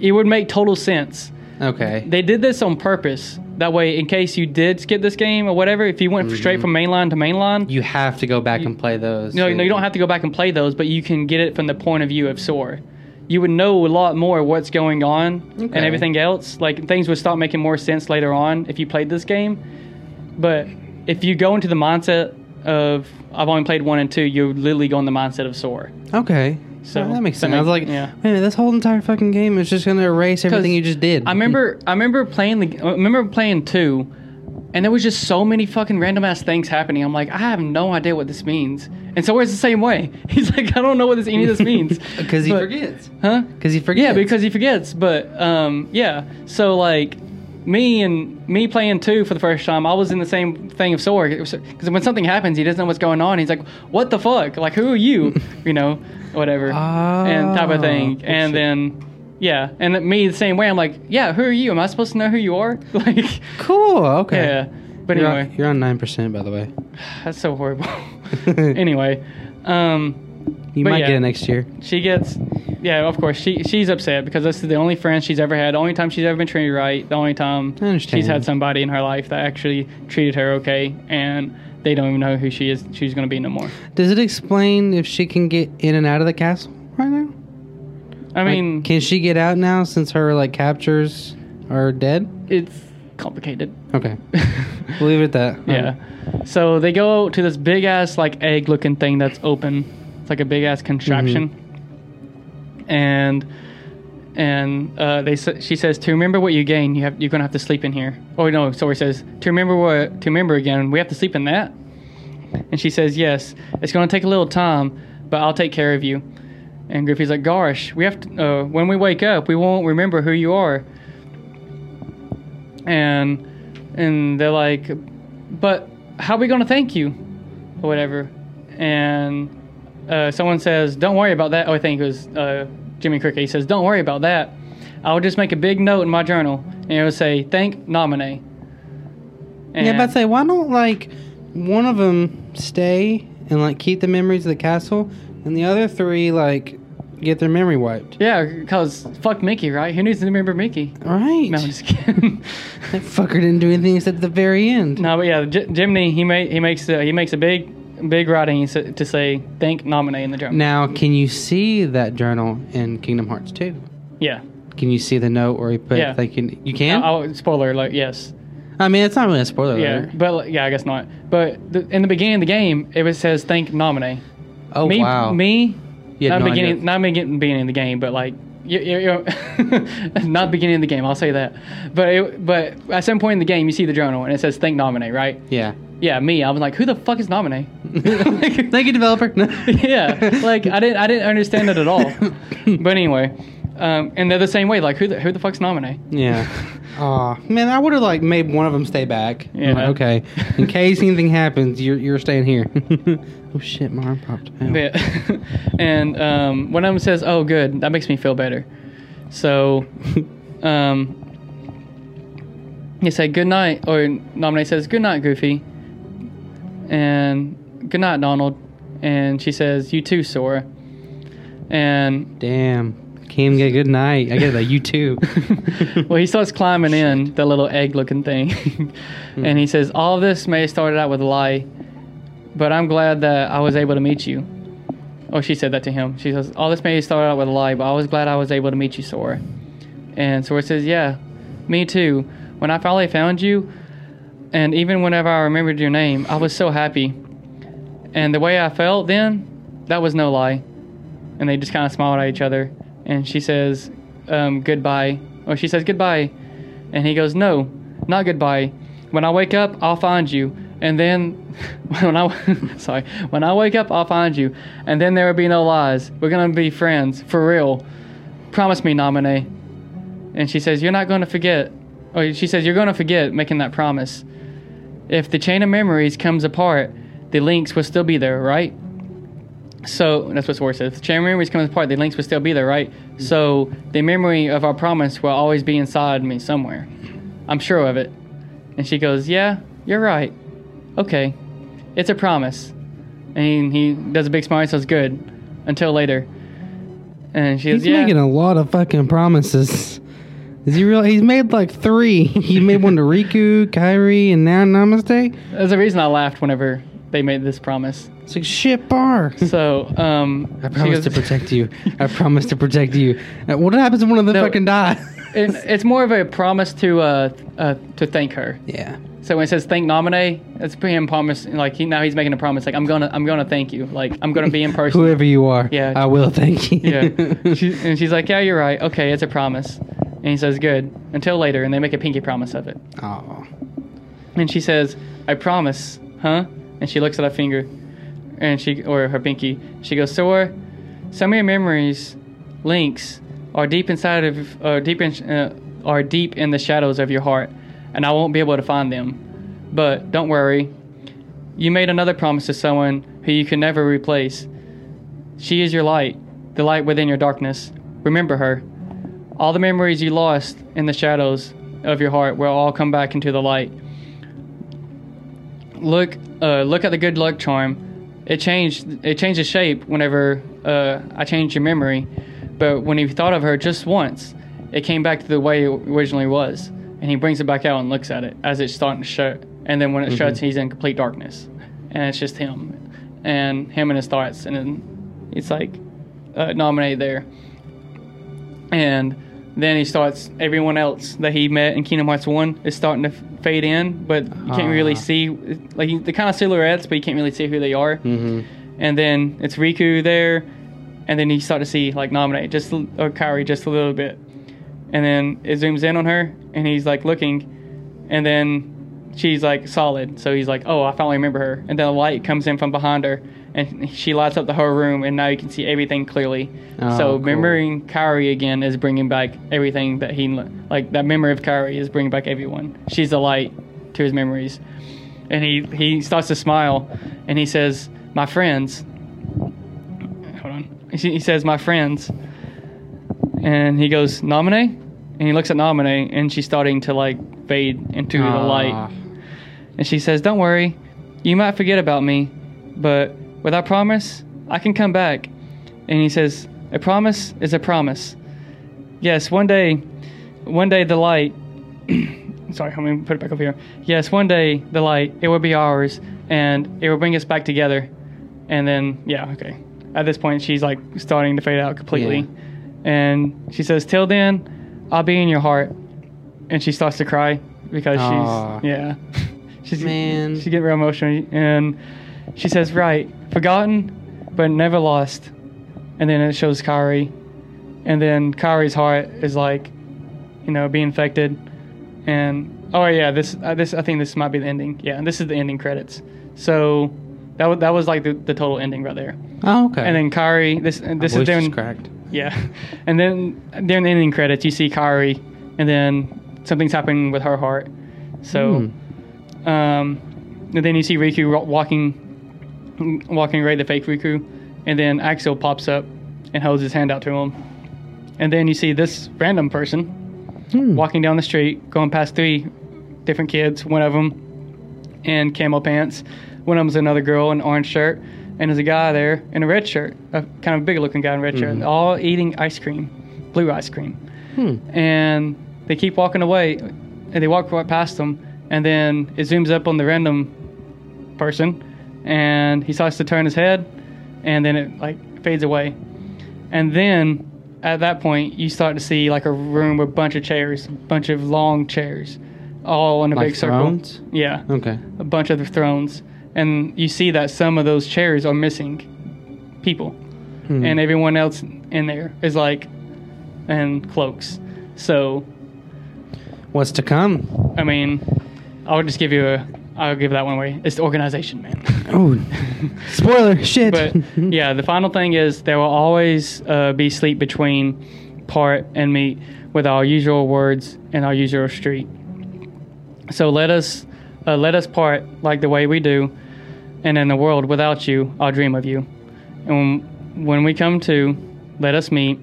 A: It would make total sense.
B: okay.
A: They did this on purpose. That way, in case you did skip this game or whatever, if you went mm-hmm. straight from mainline to mainline,
B: you have to go back and play those.
A: no, no, you don't have to go back and play those, but you can get it from the point of view of Sora. You would know a lot more what's going on and everything else. Like things would start making more sense later on if you played this game. But if you go into the mindset of I've only played one and two, you literally go in the mindset of Sora.
B: Okay.
A: So,
B: that makes sense. I was like,
A: yeah.
B: man, this whole entire fucking game is just gonna erase everything you just did.
A: I remember I remember playing the I remember playing two, and there was just so many fucking random ass things happening. I'm like, I have no idea what this means. And so it's the same way. He's like, I don't know what this any of this means.
B: because he
A: But-
B: forgets.
A: Huh?
B: Because he forgets.
A: Yeah, because he forgets. But um, yeah. So like me and me playing two for the first time, I was in the same thing of Sora. Because when something happens, he doesn't know what's going on. He's like, "What the fuck? Like, who are you? you know, whatever, and type of
B: Oh,
A: thing." And
B: shit.
A: then Yeah, and me the same way. I'm like, yeah, who are you? Am I supposed to know who you are? like,
B: Cool. Okay.
A: yeah. But
B: you're
A: anyway,
B: on, you're on nine percent, by the way.
A: that's so horrible. anyway, um,
B: You
A: But
B: might
A: yeah.
B: get it next year.
A: she gets, yeah, of course, she she's upset because this is the only friend she's ever had, the only time she's ever been treated right, the only time she's had somebody in her life that actually treated her okay, and they don't even know who she is. She's gonna be no more.
B: Does it explain if she can get in and out of the castle right now?
A: I
B: Like,
A: mean,
B: can she get out now since her like captures are dead?
A: it's complicated.
B: Okay, we'll leave it at that.
A: Yeah. So they go to this big ass like egg looking thing that's open. It's like a big ass contraption. And and uh, they she says to remember what you gain, you have you're gonna have to sleep in here. Oh no, sorry, says to remember what to remember again, we have to sleep in that. And she says yes, it's gonna take a little time, but I'll take care of you. And Griffey's like, gosh, we have to. Uh, when we wake up, we won't remember who you are. And and they're like, but how are we going to thank you or whatever and uh, someone says don't worry about that. Oh i think it was uh, Jiminy Cricket. He says don't worry about that. I'll just make a big note in my journal and it will say thank Namine. And
B: Yeah, but say why don't like one of them stay and like keep the memories of the castle, and the other three like get their memory wiped.
A: yeah because fuck mickey right? Who needs to remember mickey?
B: Right.
A: no i'm just kidding.
B: That fucker didn't do anything except at the very end.
A: no but yeah J- jiminy he, ma- he makes uh, he makes a big big writing to say thank Namine in the journal
B: Now, can you see that journal in Kingdom Hearts 2?
A: yeah
B: Can you see the note where he put
A: Yeah.
B: like you you can?
A: oh, spoiler alert yes
B: I mean, it's not really a spoiler
A: Yeah,
B: alert.
A: but yeah, I guess not. But the, in the beginning of the game, it was says thank Namine.
B: Oh
A: me,
B: wow.
A: me, not
B: no
A: beginning,
B: idea.
A: not beginning, beginning of the game, but like, you, you, you not beginning of the game. I'll say that. But it, but at some point in the game, you see the journal and it says thank Namine, right?
B: Yeah.
A: Yeah, me. I was like, who the fuck is Namine?
B: Thank you, developer.
A: yeah, like I didn't I didn't understand it at all. but anyway, um, and they're the same way. Like who the who the fuck's Namine?
B: yeah. Aw, man, I would have like made one of them stay back. I'm
A: Yeah.
B: like, okay. In case anything happens, you're you're staying here. oh shit, my arm popped. Ow.
A: But, and um, one of them says, "Oh, good. That makes me feel better." So, um, he said, "Good night," or Namine says, "Good night, Goofy," and "Good night, Donald," and she says, "You too, Sora." And
B: Damn. Can't even get a good night. I get that. You too.
A: well, he starts climbing in the little egg-looking thing, and he says, "All this may have started out with a lie, but I'm glad that I was able to meet you." Oh, she said that to him. She says, "All this may have started out with a lie, but I was glad I was able to meet you, Sora." And Sora says, "Yeah, me too. When I finally found you, and even whenever I remembered your name, I was so happy. And the way I felt then, that was no lie." And they just kind of smiled at each other. And she says, um, "Goodbye." Or she says, "Goodbye," and he goes, "No, not goodbye. When I wake up, I'll find you." And then, when I sorry, when I wake up, I'll find you, and then there will be no lies. We're gonna be friends for real. Promise me, Namine. And she says, "You're not gonna forget." Or she says, "You're gonna forget making that promise. If the chain of memories comes apart, the links will still be there, right?" So that's what Sora says. If the chain of memories comes apart, the links will still be there, right? So the memory of our promise will always be inside me somewhere. I'm sure of it. And she goes, Yeah, you're right. Okay. It's a promise. And he, he does a big smile and says, Good. Until later. And she
B: He's
A: goes, Yeah.
B: making a lot of fucking promises. Is he real? He's made like three. he made one to Riku, Kairi, and now Namine.
A: There's a reason I laughed whenever they made this promise.
B: It's like shit bar.
A: So, um,
B: I promise
A: goes-
B: to protect you. I promise to protect you. What happens when one of them
A: No.
B: fucking die?
A: it, it's more of a promise to uh, uh, to thank her.
B: yeah.
A: So when it says thank Namine, it's him promise like he now he's making a promise like I'm gonna I'm gonna thank you like I'm gonna be in person.
B: Whoever you are,
A: Yeah.
B: I will thank you.
A: yeah, she, and she's like, yeah, you're right. Okay, it's a promise. And he says, good. Until later, and they make a pinky promise of it.
B: Oh.
A: And she says, I promise, huh? And she looks at her finger, and she or her pinky. She goes, Sora, some of your memories, links, are deep inside of uh, deep in uh, are deep in the shadows of your heart, and I won't be able to find them. But don't worry, you made another promise to someone who you can never replace. She is your light, the light within your darkness. Remember her. All the memories you lost in the shadows of your heart will all come back into the light. Look, uh, look at the good luck charm. It changed. It changes shape whenever uh, I changed your memory, but when he thought of her just once, it came back to the way it originally was. And he brings it back out and looks at it as it's starting to shut. And then when it shuts, he's in complete darkness, and it's just him, and him and his thoughts, and then it's like uh, nominated there. And then he starts everyone else that he met in Kingdom Hearts One is starting to f- fade in, but you can't really
B: Ah.
A: see like the kind of silhouettes, but you can't really see who they are.
B: Mm-hmm.
A: And then it's Riku there, and then you start to see like Namine just a- or Kairi just a little bit, and then it zooms in on her, and he's like looking, and then she's like solid. So he's like, oh, I finally remember her. And then a light comes in from behind her, and she lights up the whole room, and now you can see everything clearly.
B: Oh,
A: so
B: cool.
A: remembering Kairi again is bringing back everything that he like. That memory of Kairi is bringing back everyone. She's the light to his memories, and he he starts to smile, and he says, "My friends." Hold on. He he says, "My friends," and he goes, "Namine," and he looks at Namine, and she's starting to like fade into the light.
B: Ah.
A: And she says, Don't worry, you might forget about me, but with our promise, I can come back. And he says, A promise is a promise. Yes, one day, one day the light. sorry, let me put it back over here. Yes, one day the light, it will be ours, and it will bring us back together. And then, yeah, okay. At this point, she's like starting to fade out completely. And she says, Till then, I'll be in your heart. And she starts to cry because
B: Aw.
A: she's, yeah. she's,
B: Man.
A: She get real emotional. And she says, Right, forgotten, but never lost. And then it shows Kairi. And then Kairi's heart is like, you know, being infected. And oh yeah, this uh, this I think this might be the ending. Yeah, and this is the ending credits. So that was that was like the, the total ending right there.
B: Oh, okay.
A: And then Kairi, this and this
B: My
A: is during
B: cracked.
A: yeah, and then during the ending credits, you see Kairi, and then something's happening with her heart. So,
B: Hmm.
A: um, and then you see Riku walking, walking right the fake Riku, and then Axel pops up and holds his hand out to him, and then you see this random person
B: Hmm.
A: walking down the street, going past three different kids. One of them in camo pants. One of them's another girl in orange shirt, and there's a guy there in a red shirt, a kind of big looking guy in a red shirt,
B: Mhm.
A: all eating ice cream, blue ice cream.
B: Hmm.
A: And they keep walking away, and they walk right past them, and then it zooms up on the random person, and he starts to turn his head, and then it like fades away. And then at that point, you start to see like a room with a bunch of chairs, a bunch of long chairs, all in a
B: Like
A: big circle.
B: thrones?
A: Yeah,
B: Okay.
A: a bunch of the thrones, and you see that some of those chairs are missing people,
B: Hmm.
A: and everyone else in there is like in cloaks. So
B: What's to come?
A: I mean, I'll just give you a. I'll give that one away. It's the organization, man.
B: Oh, spoiler! Shit.
A: but yeah, the final thing is there will always uh, be sleep between part and meet with our usual words and our usual street. So let us uh, let us part like the way we do, and in the world without you, I'll dream of you. And when we come to, let us meet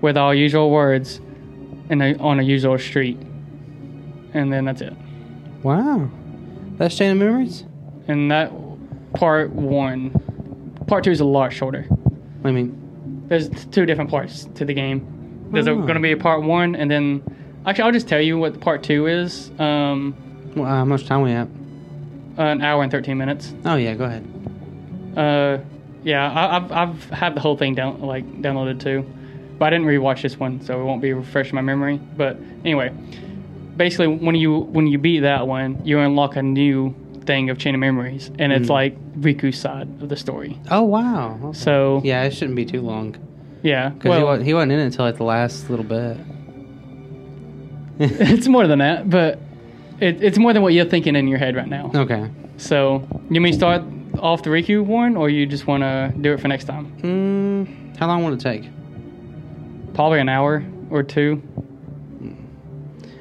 A: with our usual words and on a usual street. And then that's it.
B: wow, that's Chain of Memories.
A: And that part one, part two is a lot shorter.
B: I mean,
A: There's two different parts to the game. There's
B: Oh.
A: going to be a part one, and then actually I'll just tell you what part two is. Um,
B: well, uh, how much time we have?
A: an hour and thirteen minutes.
B: Oh yeah, go ahead.
A: Uh, yeah, I, I've I've had the whole thing down like downloaded too, but I didn't rewatch this one, so it won't be refreshing my memory. But anyway, basically when you when you beat that one, you unlock a new thing of Chain of Memories, and it's
B: Mm.
A: like Riku's side of the story.
B: Oh wow. Okay.
A: So
B: Yeah, it shouldn't be too long
A: yeah,
B: because he, wasn't, he wasn't in it until like the last little bit.
A: it's more than that, but it, it's more than what you're thinking in your head right now.
B: okay.
A: So you mean start off the Riku one, or you just want to do it for next time?
B: Mm, how long will it take?
A: Probably an hour or two.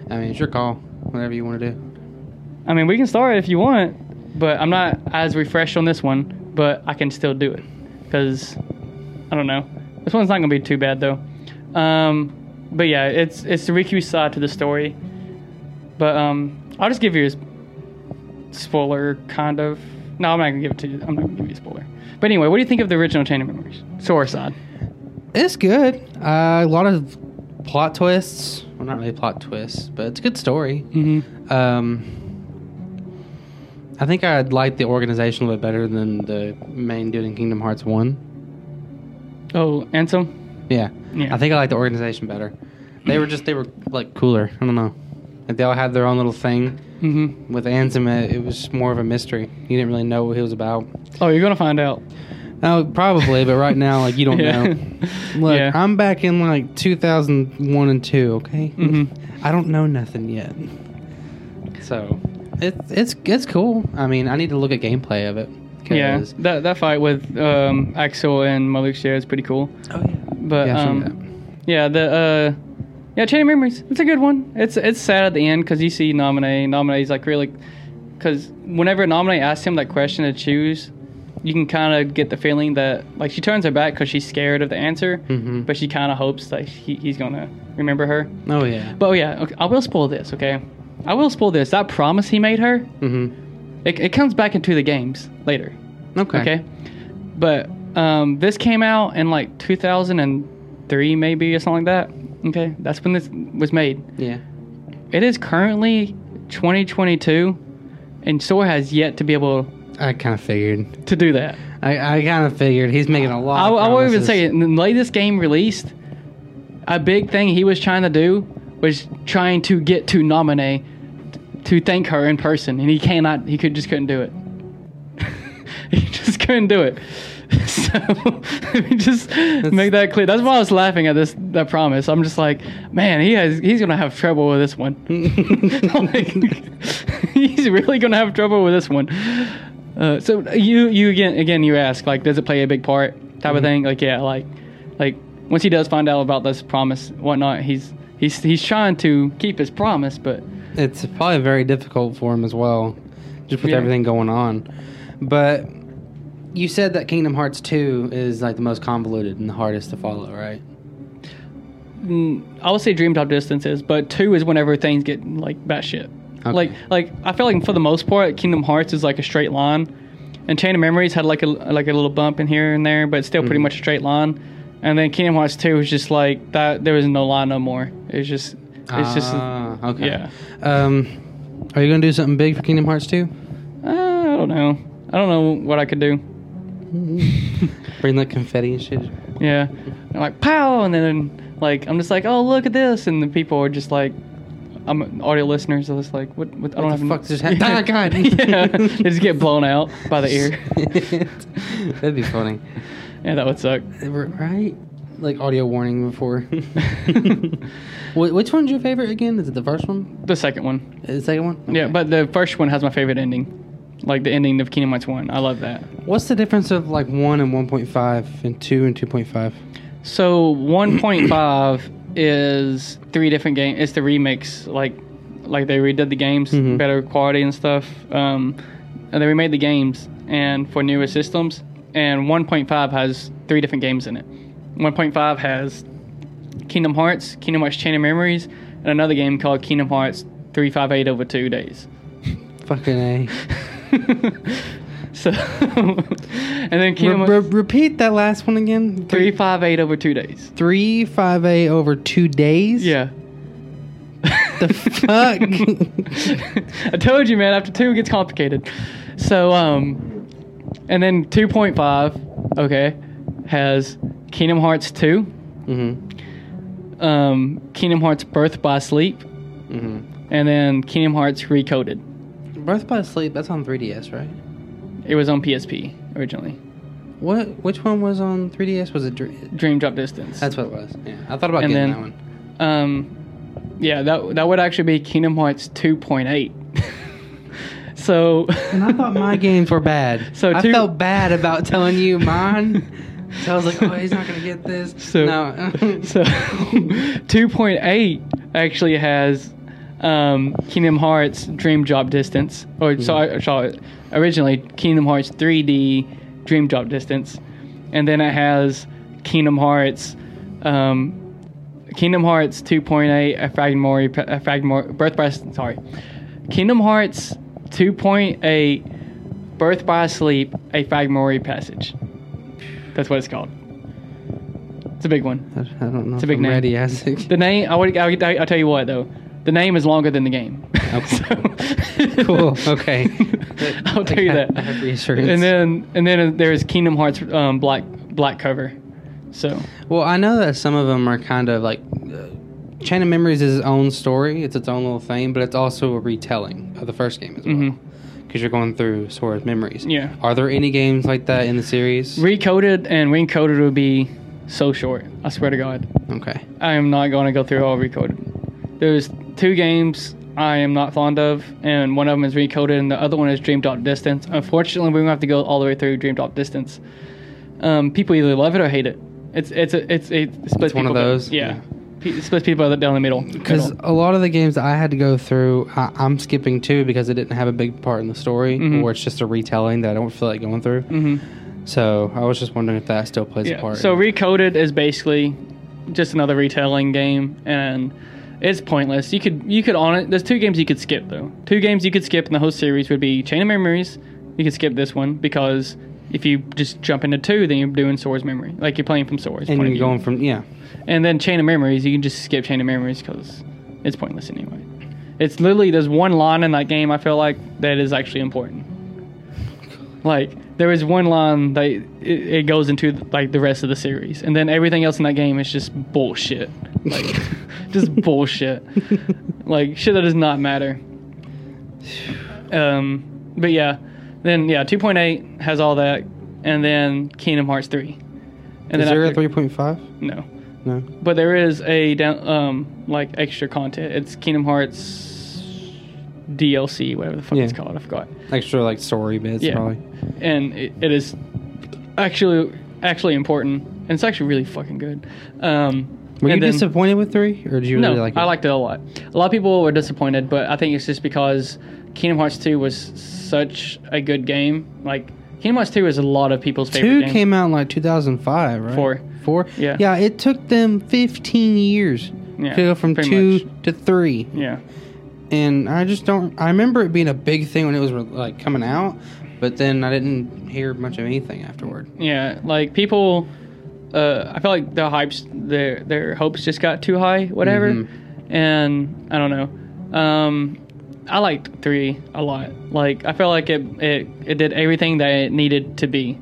B: I mean, it's your call. Whatever you want to do.
A: I mean, we can start if you want, but I'm not as refreshed on this one, but I can still do it because I don't know. This one's not gonna be too bad though. Um, but yeah, it's it's the Riku side to the story. But um, I'll just give you a spoiler, kind of. No, I'm not gonna give it to you. I'm not gonna give you a spoiler. But anyway, what do you think of the original Chain of Memories? Sora side.
B: It's good. Uh, a lot of plot twists. Well, not really plot twists, but it's a good story.
A: Mm-hmm.
B: Um, I think I'd like the organization a little bit better than the main dude in Kingdom Hearts 1.
A: Oh, Ansem.
B: Yeah.
A: Yeah.
B: I think I like the organization better. They were just, they were like cooler. I don't know. Like they all had their own little thing.
A: Mm-hmm.
B: With Ansem, it, it was more of a mystery. You didn't really know what he was about.
A: Oh, you're gonna find out.
B: Oh, probably, but right now, like you don't
A: Yeah.
B: know. Look,
A: Yeah.
B: I'm back in like 2001 and two. Okay,
A: Mhm.
B: I don't know nothing yet. So it's it's it's cool. I mean, I need to look at gameplay of it.
A: Yeah, that that fight with um, Axel and Marluxia is pretty cool.
B: Oh yeah.
A: But
B: Yeah,
A: um, yeah, the uh, yeah, Chain of Memories. It's a good one. It's it's sad at the end because you see Namine. Namine's like really, because whenever Namine asks him that question to choose, you can kind of get the feeling that like she turns her back because she's scared of the answer,
B: Mhm.
A: but she kind of hopes that he, he's gonna remember her.
B: Oh yeah.
A: But oh yeah, okay, I will spoil this. Okay, I will spoil this. That promise he made her,
B: Mm-hmm.
A: it, it comes back into the games later.
B: Okay.
A: Okay. But um, this came out in like 2003, maybe, or something like that. Okay. That's when this was made.
B: Yeah.
A: It is currently 2022, and Sora has yet to be able
B: I kind of figured.
A: to do that.
B: I, I kind of figured he's making a lot.
A: I, I will even say, in the latest game released, a big thing he was trying to do was trying to get to Namine to thank her in person, and he cannot. He could just couldn't do it. he just couldn't do it. So let me just make that clear. That's why I was laughing at this that promise. I'm just like, man, he has he's gonna have trouble with this one. Like, he's really gonna have trouble with this one. Uh, so you you again again you ask like, does it play a big part type of thing? Like yeah, like like once he does find out about this promise whatnot, he's he's he's trying to keep his promise, but
B: it's probably very difficult for him as well, just with
A: Yeah.
B: everything going on. But you said that Kingdom Hearts 2 is like the most convoluted and the hardest to follow, right?
A: mm, I would say Dream Drop Distance is, but two is whenever things get like batshit.
B: Okay.
A: Like like I feel like for the most part, Kingdom Hearts is like a straight line, and Chain of Memories had like a like a little bump in here and there, but it's still pretty
B: Mhm.
A: much a straight line. And then Kingdom Hearts two was just like that. There was no line no more. It was just it's just
B: Ah, okay.
A: yeah.
B: Um, are you gonna do something big for Kingdom Hearts 2?
A: uh, I don't know. I don't know what I could do.
B: Bring like confetti and shit.
A: Yeah, And like pow, and then like I'm just like, oh look at this, and the people are just like, I'm an audio listeners. so it's like, what? what I don't
B: What
A: have
B: fuck just happened? Ah, God.
A: yeah, they just get blown out by the ear.
B: That'd be funny,
A: Yeah, that would suck.
B: right? Like audio warning before. Which one's your favorite again? Is it the first one?
A: The second one.
B: The second one?
A: Yeah, but the first one has my favorite ending. Like the ending of Kingdom Hearts 1. I love that.
B: what's the difference of like one and one point five and two and two point five?
A: So 1.5 is three different games. It's the remix, like like they redid the games,
B: Mhm.
A: better quality and stuff. Um, and they remade the games and for newer systems. And 1.5 has three different games in it. 1.5 has Kingdom Hearts, Kingdom Hearts Chain of Memories, and another game called Kingdom Hearts 358 over two days.
B: Fucking a.
A: so, and then
B: Re-
A: Kingdom
B: re- repeat that last one again.
A: 358 over two days.
B: Three five eight over two days.
A: Yeah.
B: The fuck?
A: I told you, man. After two, it gets complicated. So, um, and then 2.5, okay, has Kingdom Hearts 2,
B: mm-hmm.
A: um, Kingdom Hearts Birth by Sleep,
B: Mm-hmm.
A: and then Kingdom Hearts Recoded.
B: Birth by Sleep. That's on 3DS, right?
A: It was on PSP originally.
B: What? Which one was on 3DS? Was it? Dr-
A: Dream Drop Distance.
B: That's what it was. Yeah, I thought about
A: And
B: getting
A: then-
B: that one.
A: Um, yeah, that that would actually be Kingdom Hearts 2.8. so,
B: And I thought my games were bad.
A: So
B: I
A: two-
B: felt bad about telling you mine. So I was like, oh, he's not gonna get this.
A: So,
B: no.
A: so 2.8 actually has um, Kingdom Hearts Dream Drop Distance, or
B: Mm-hmm.
A: sorry, sorry, originally Kingdom Hearts 3D Dream Drop Distance, and then it has Kingdom Hearts, um, Kingdom Hearts 2.8, a Fragmentary, a Fragmentary, Birth by, sorry, Kingdom Hearts 2.8, Birth by Sleep, a Fragmentary passage. That's what it's called. It's a big one.
B: I, don't know.
A: It's a big name.
B: ready, Isaac.
A: The name, I would, I would, I'll tell you what though, the name is longer than the game.
B: Okay. cool. Okay.
A: I'll tell you that.
B: I have reassurance.
A: And then, and then there's Kingdom Hearts um, black black cover. So
B: Well, I know that some of them are kind of like. Uh, Chain of Memories is its own story. It's its own little thing, but it's also a retelling of the first game as well.
A: Mhm.
B: Because you're going through Sora's memories.
A: Yeah.
B: Are there any games like that in the series?
A: recoded and recoded would be so short. I swear to God.
B: okay.
A: I am not going to go through all recoded. There's two games I am not fond of, and one of them is recoded, and the other one is Dream Drop Distance. Unfortunately, we're gonna have to go all the way through Dream Drop Distance. Um, people either love it or hate it. It's it's a, it's it splits
B: It's one of
A: people-
B: those?
A: Yeah,
B: Yeah.
A: Pe- it splits people down the middle.
B: Because a lot of the games that I had to go through, I, I'm skipping too because it didn't have a big part in the story,
A: Mhm.
B: or it's just a retelling that I don't feel like going through.
A: Mhm.
B: So I was just wondering if that still plays a part.
A: So recoded is basically just another retelling game, and it's pointless. You could you could on it. There's two games you could skip though. Two games you could skip in the whole series would be Chain of Memories. You could skip this one because if you just jump into two, then you're doing Sora's memory, like you're playing from Sora's.
B: and
A: point
B: you're
A: of view.
B: going from yeah.
A: And then Chain of Memories, you can just skip Chain of Memories because it's pointless anyway. It's literally there's one line in that game I feel like that is actually important. Like there is one line that it, it goes into like the rest of the series, and then everything else in that game is just bullshit. Like just bullshit. Like shit that does not matter. Um, but yeah, then yeah, 2.8 has all that, and then Kingdom Hearts 3. And
B: Is
A: then
B: there a 3.5?
A: no.
B: No.
A: But there is a down, um like extra content. It's Kingdom Hearts DLC, whatever the fuck it's
B: Yeah.
A: called. I forgot.
B: Extra like story bits
A: Yeah.
B: probably.
A: And it, it is actually actually important, and it's actually really fucking good. Um,
B: Were you
A: and then-
B: disappointed with three, or did you
A: no,
B: really like it?
A: I liked it a lot. A lot of people were disappointed, but I think it's just because Kingdom Hearts 2 was such a good game. Like Kingdom Hearts 2 is a lot of people's favorite
B: Two
A: game.
B: came out in like 2005, right?
A: Four.
B: Four?
A: Yeah.
B: Yeah, it took them 15 years
A: Yeah,
B: to go from
A: pretty
B: two to three.
A: Yeah.
B: And I just don't. I remember it being a big thing when it was like coming out, but then I didn't hear much of anything afterward.
A: Yeah, like people, uh, I feel like the hypes, their their hopes just got too high, whatever,
B: Mhm.
A: and I don't know. Um, I liked three a lot. Like I felt like it it it did everything that it needed to be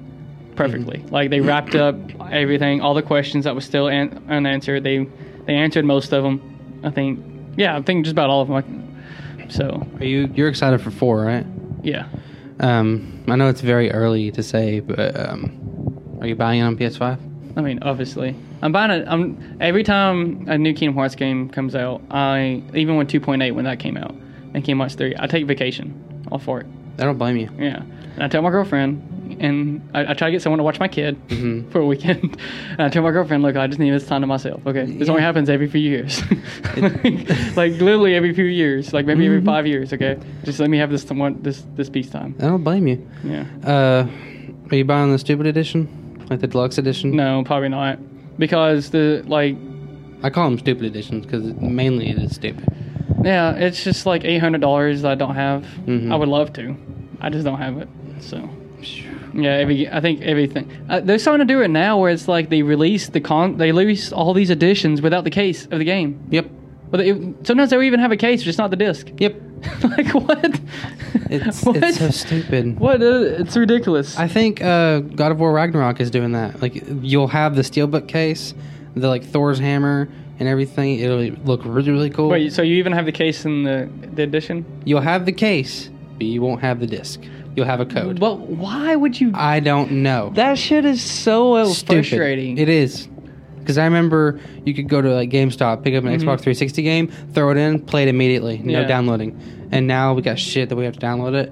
A: perfectly. Like they wrapped up everything, all the questions that was still an- unanswered. They they answered most of them. I think. Yeah, I think just about all of them. Like, so
B: Are you? You're excited for four, right?
A: yeah.
B: Um, I know it's very early to say, but um, are you buying it on PS5?
A: I mean, obviously, I'm buying it. I'm every time a new Kingdom Hearts game comes out. I even when 2.8 when that came out and Kingdom Hearts 3, I take vacation, all for it.
B: I don't blame you.
A: Yeah, and I tell my girlfriend, and I, I try to get someone to watch my kid
B: Mhm.
A: for a weekend. And I tell my girlfriend, look, I just need this time to myself. Okay, this only happens every few years, like, like literally every few years, like maybe every
B: Mhm.
A: five years. Okay, just let me have this one this this peace time.
B: I don't blame you.
A: Yeah.
B: Uh, are you buying the stupid edition, like the deluxe edition?
A: No, probably not, because the like
B: I call them stupid editions because mainly it is stupid.
A: Yeah, it's just like eight hundred dollars that I don't have.
B: Mhm.
A: I would love to, I just don't have it. So yeah, every I think everything uh, they're starting to do it now, where it's like they release the con, they release all these editions without the case of the game.
B: Yep.
A: But they, sometimes they even have a case, just not the disc.
B: Yep.
A: like what?
B: It's
A: what?
B: it's so stupid.
A: What? Uh, it's ridiculous.
B: I think uh, God of War Ragnarok is doing that. Like you'll have the steelbook case, the like Thor's hammer and everything. It'll look really really cool.
A: Wait, so you even have the case in the the edition?
B: You'll have the case, but you won't have the disc. You'll have a code.
A: But why would you?
B: I don't know.
A: that shit is so uh,
B: Stupid.
A: frustrating.
B: It is. Because I remember you could go to like GameStop, pick up an
A: Mhm.
B: Xbox 360 game, throw it in, play it immediately, no
A: Yeah.
B: downloading. And now we got shit that we have to download it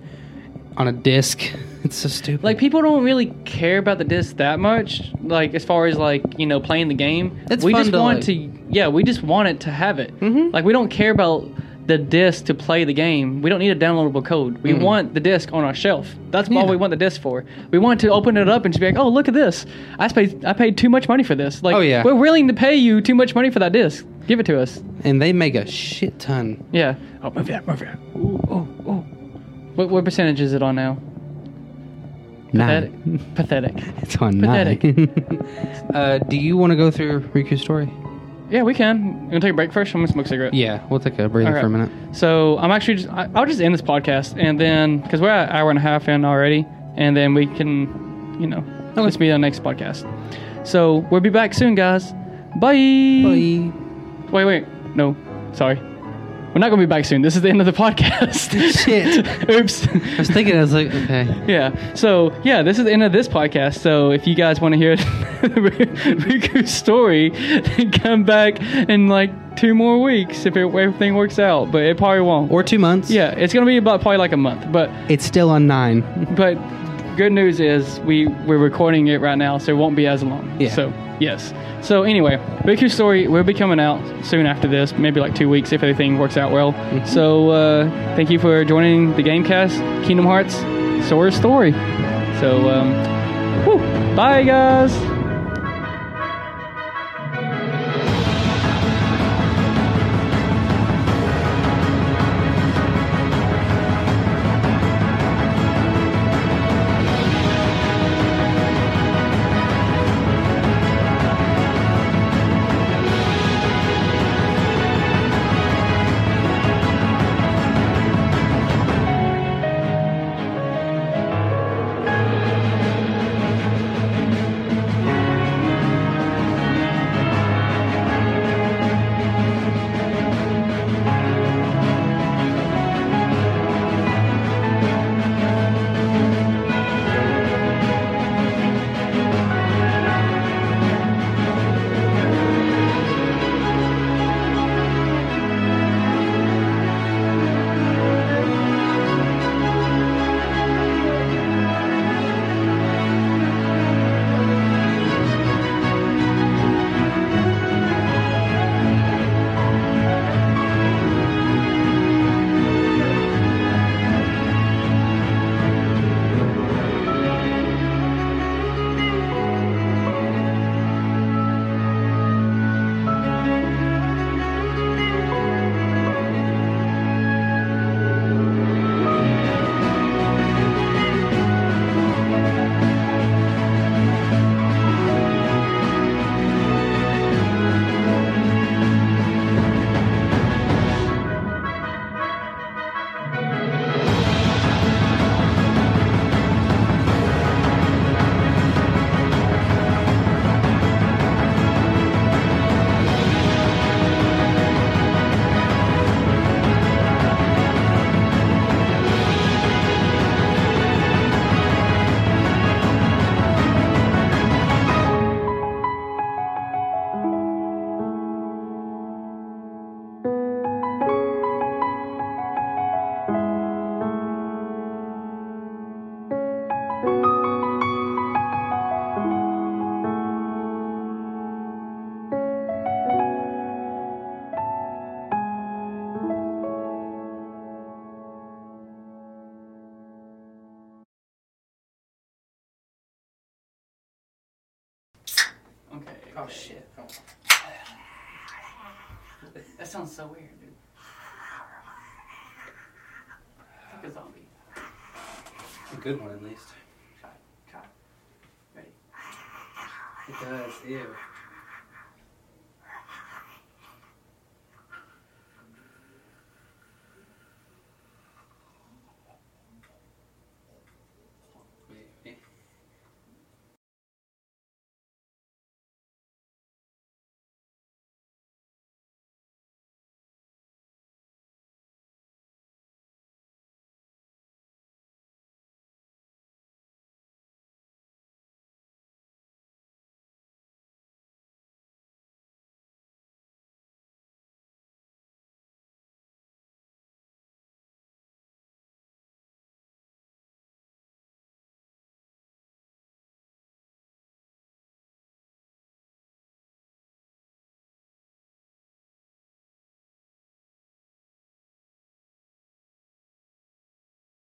B: on a disc. It's so stupid.
A: like people don't really care about the disc that much like as far as like you know playing the game
B: It's
A: we
B: fun
A: just
B: to,
A: want
B: like-
A: to yeah we just want it to have it
B: Mhm.
A: like we don't care about the disc to play the game we don't need a downloadable code we
B: Mhm.
A: want the disc on our shelf that's
B: Yeah.
A: all we want the disc for we want to open it up and just be like oh look at this i paid i paid too much money for this like
B: Oh, yeah.
A: we're willing to pay you too much money for that disc give it to us.
B: And they make a shit ton.
A: Yeah. Oh, move that, move that. Ooh, oh, oh. What, what percentage is it on now?
B: Nine.
A: Pathetic.
B: It's on
A: Pathetic.
B: nine. uh, do you want to go through Riku's story?
A: Yeah, we can. You gonna take a break first? I'm gonna smoke a cigarette.
B: Yeah, we'll take a breather
A: Okay.
B: for a minute.
A: So I'm actually just I, I'll just end this podcast and then because we're at an hour and a half in already, and then we can, you know, let's be on the next podcast. So we'll be back soon, guys. Bye.
B: Bye.
A: Wait, wait, no, sorry. We're not gonna be back soon. This is the end of the podcast.
B: Shit.
A: Oops.
B: I was thinking, I was like, okay.
A: Yeah. So yeah, this is the end of this podcast. So if you guys want to hear Riku's story, then come back in like two more weeks if it, everything works out. But it probably won't.
B: Or two months.
A: yeah, it's gonna be about probably like a month. But
B: It's still on nine.
A: but good news is we we're recording it right now, so it won't be as long.
B: Yeah.
A: So yes. So anyway, Riku's story will be coming out soon after this, maybe like two weeks if everything works out well. So uh, thank you for joining the GameCast, Kingdom Hearts, Sora's story. So um, whew, bye guys.
B: Oh shit.
A: That sounds so weird, dude. Like a zombie.
B: A good one at least.
A: Try. Try. Ready.
B: It does. Ew.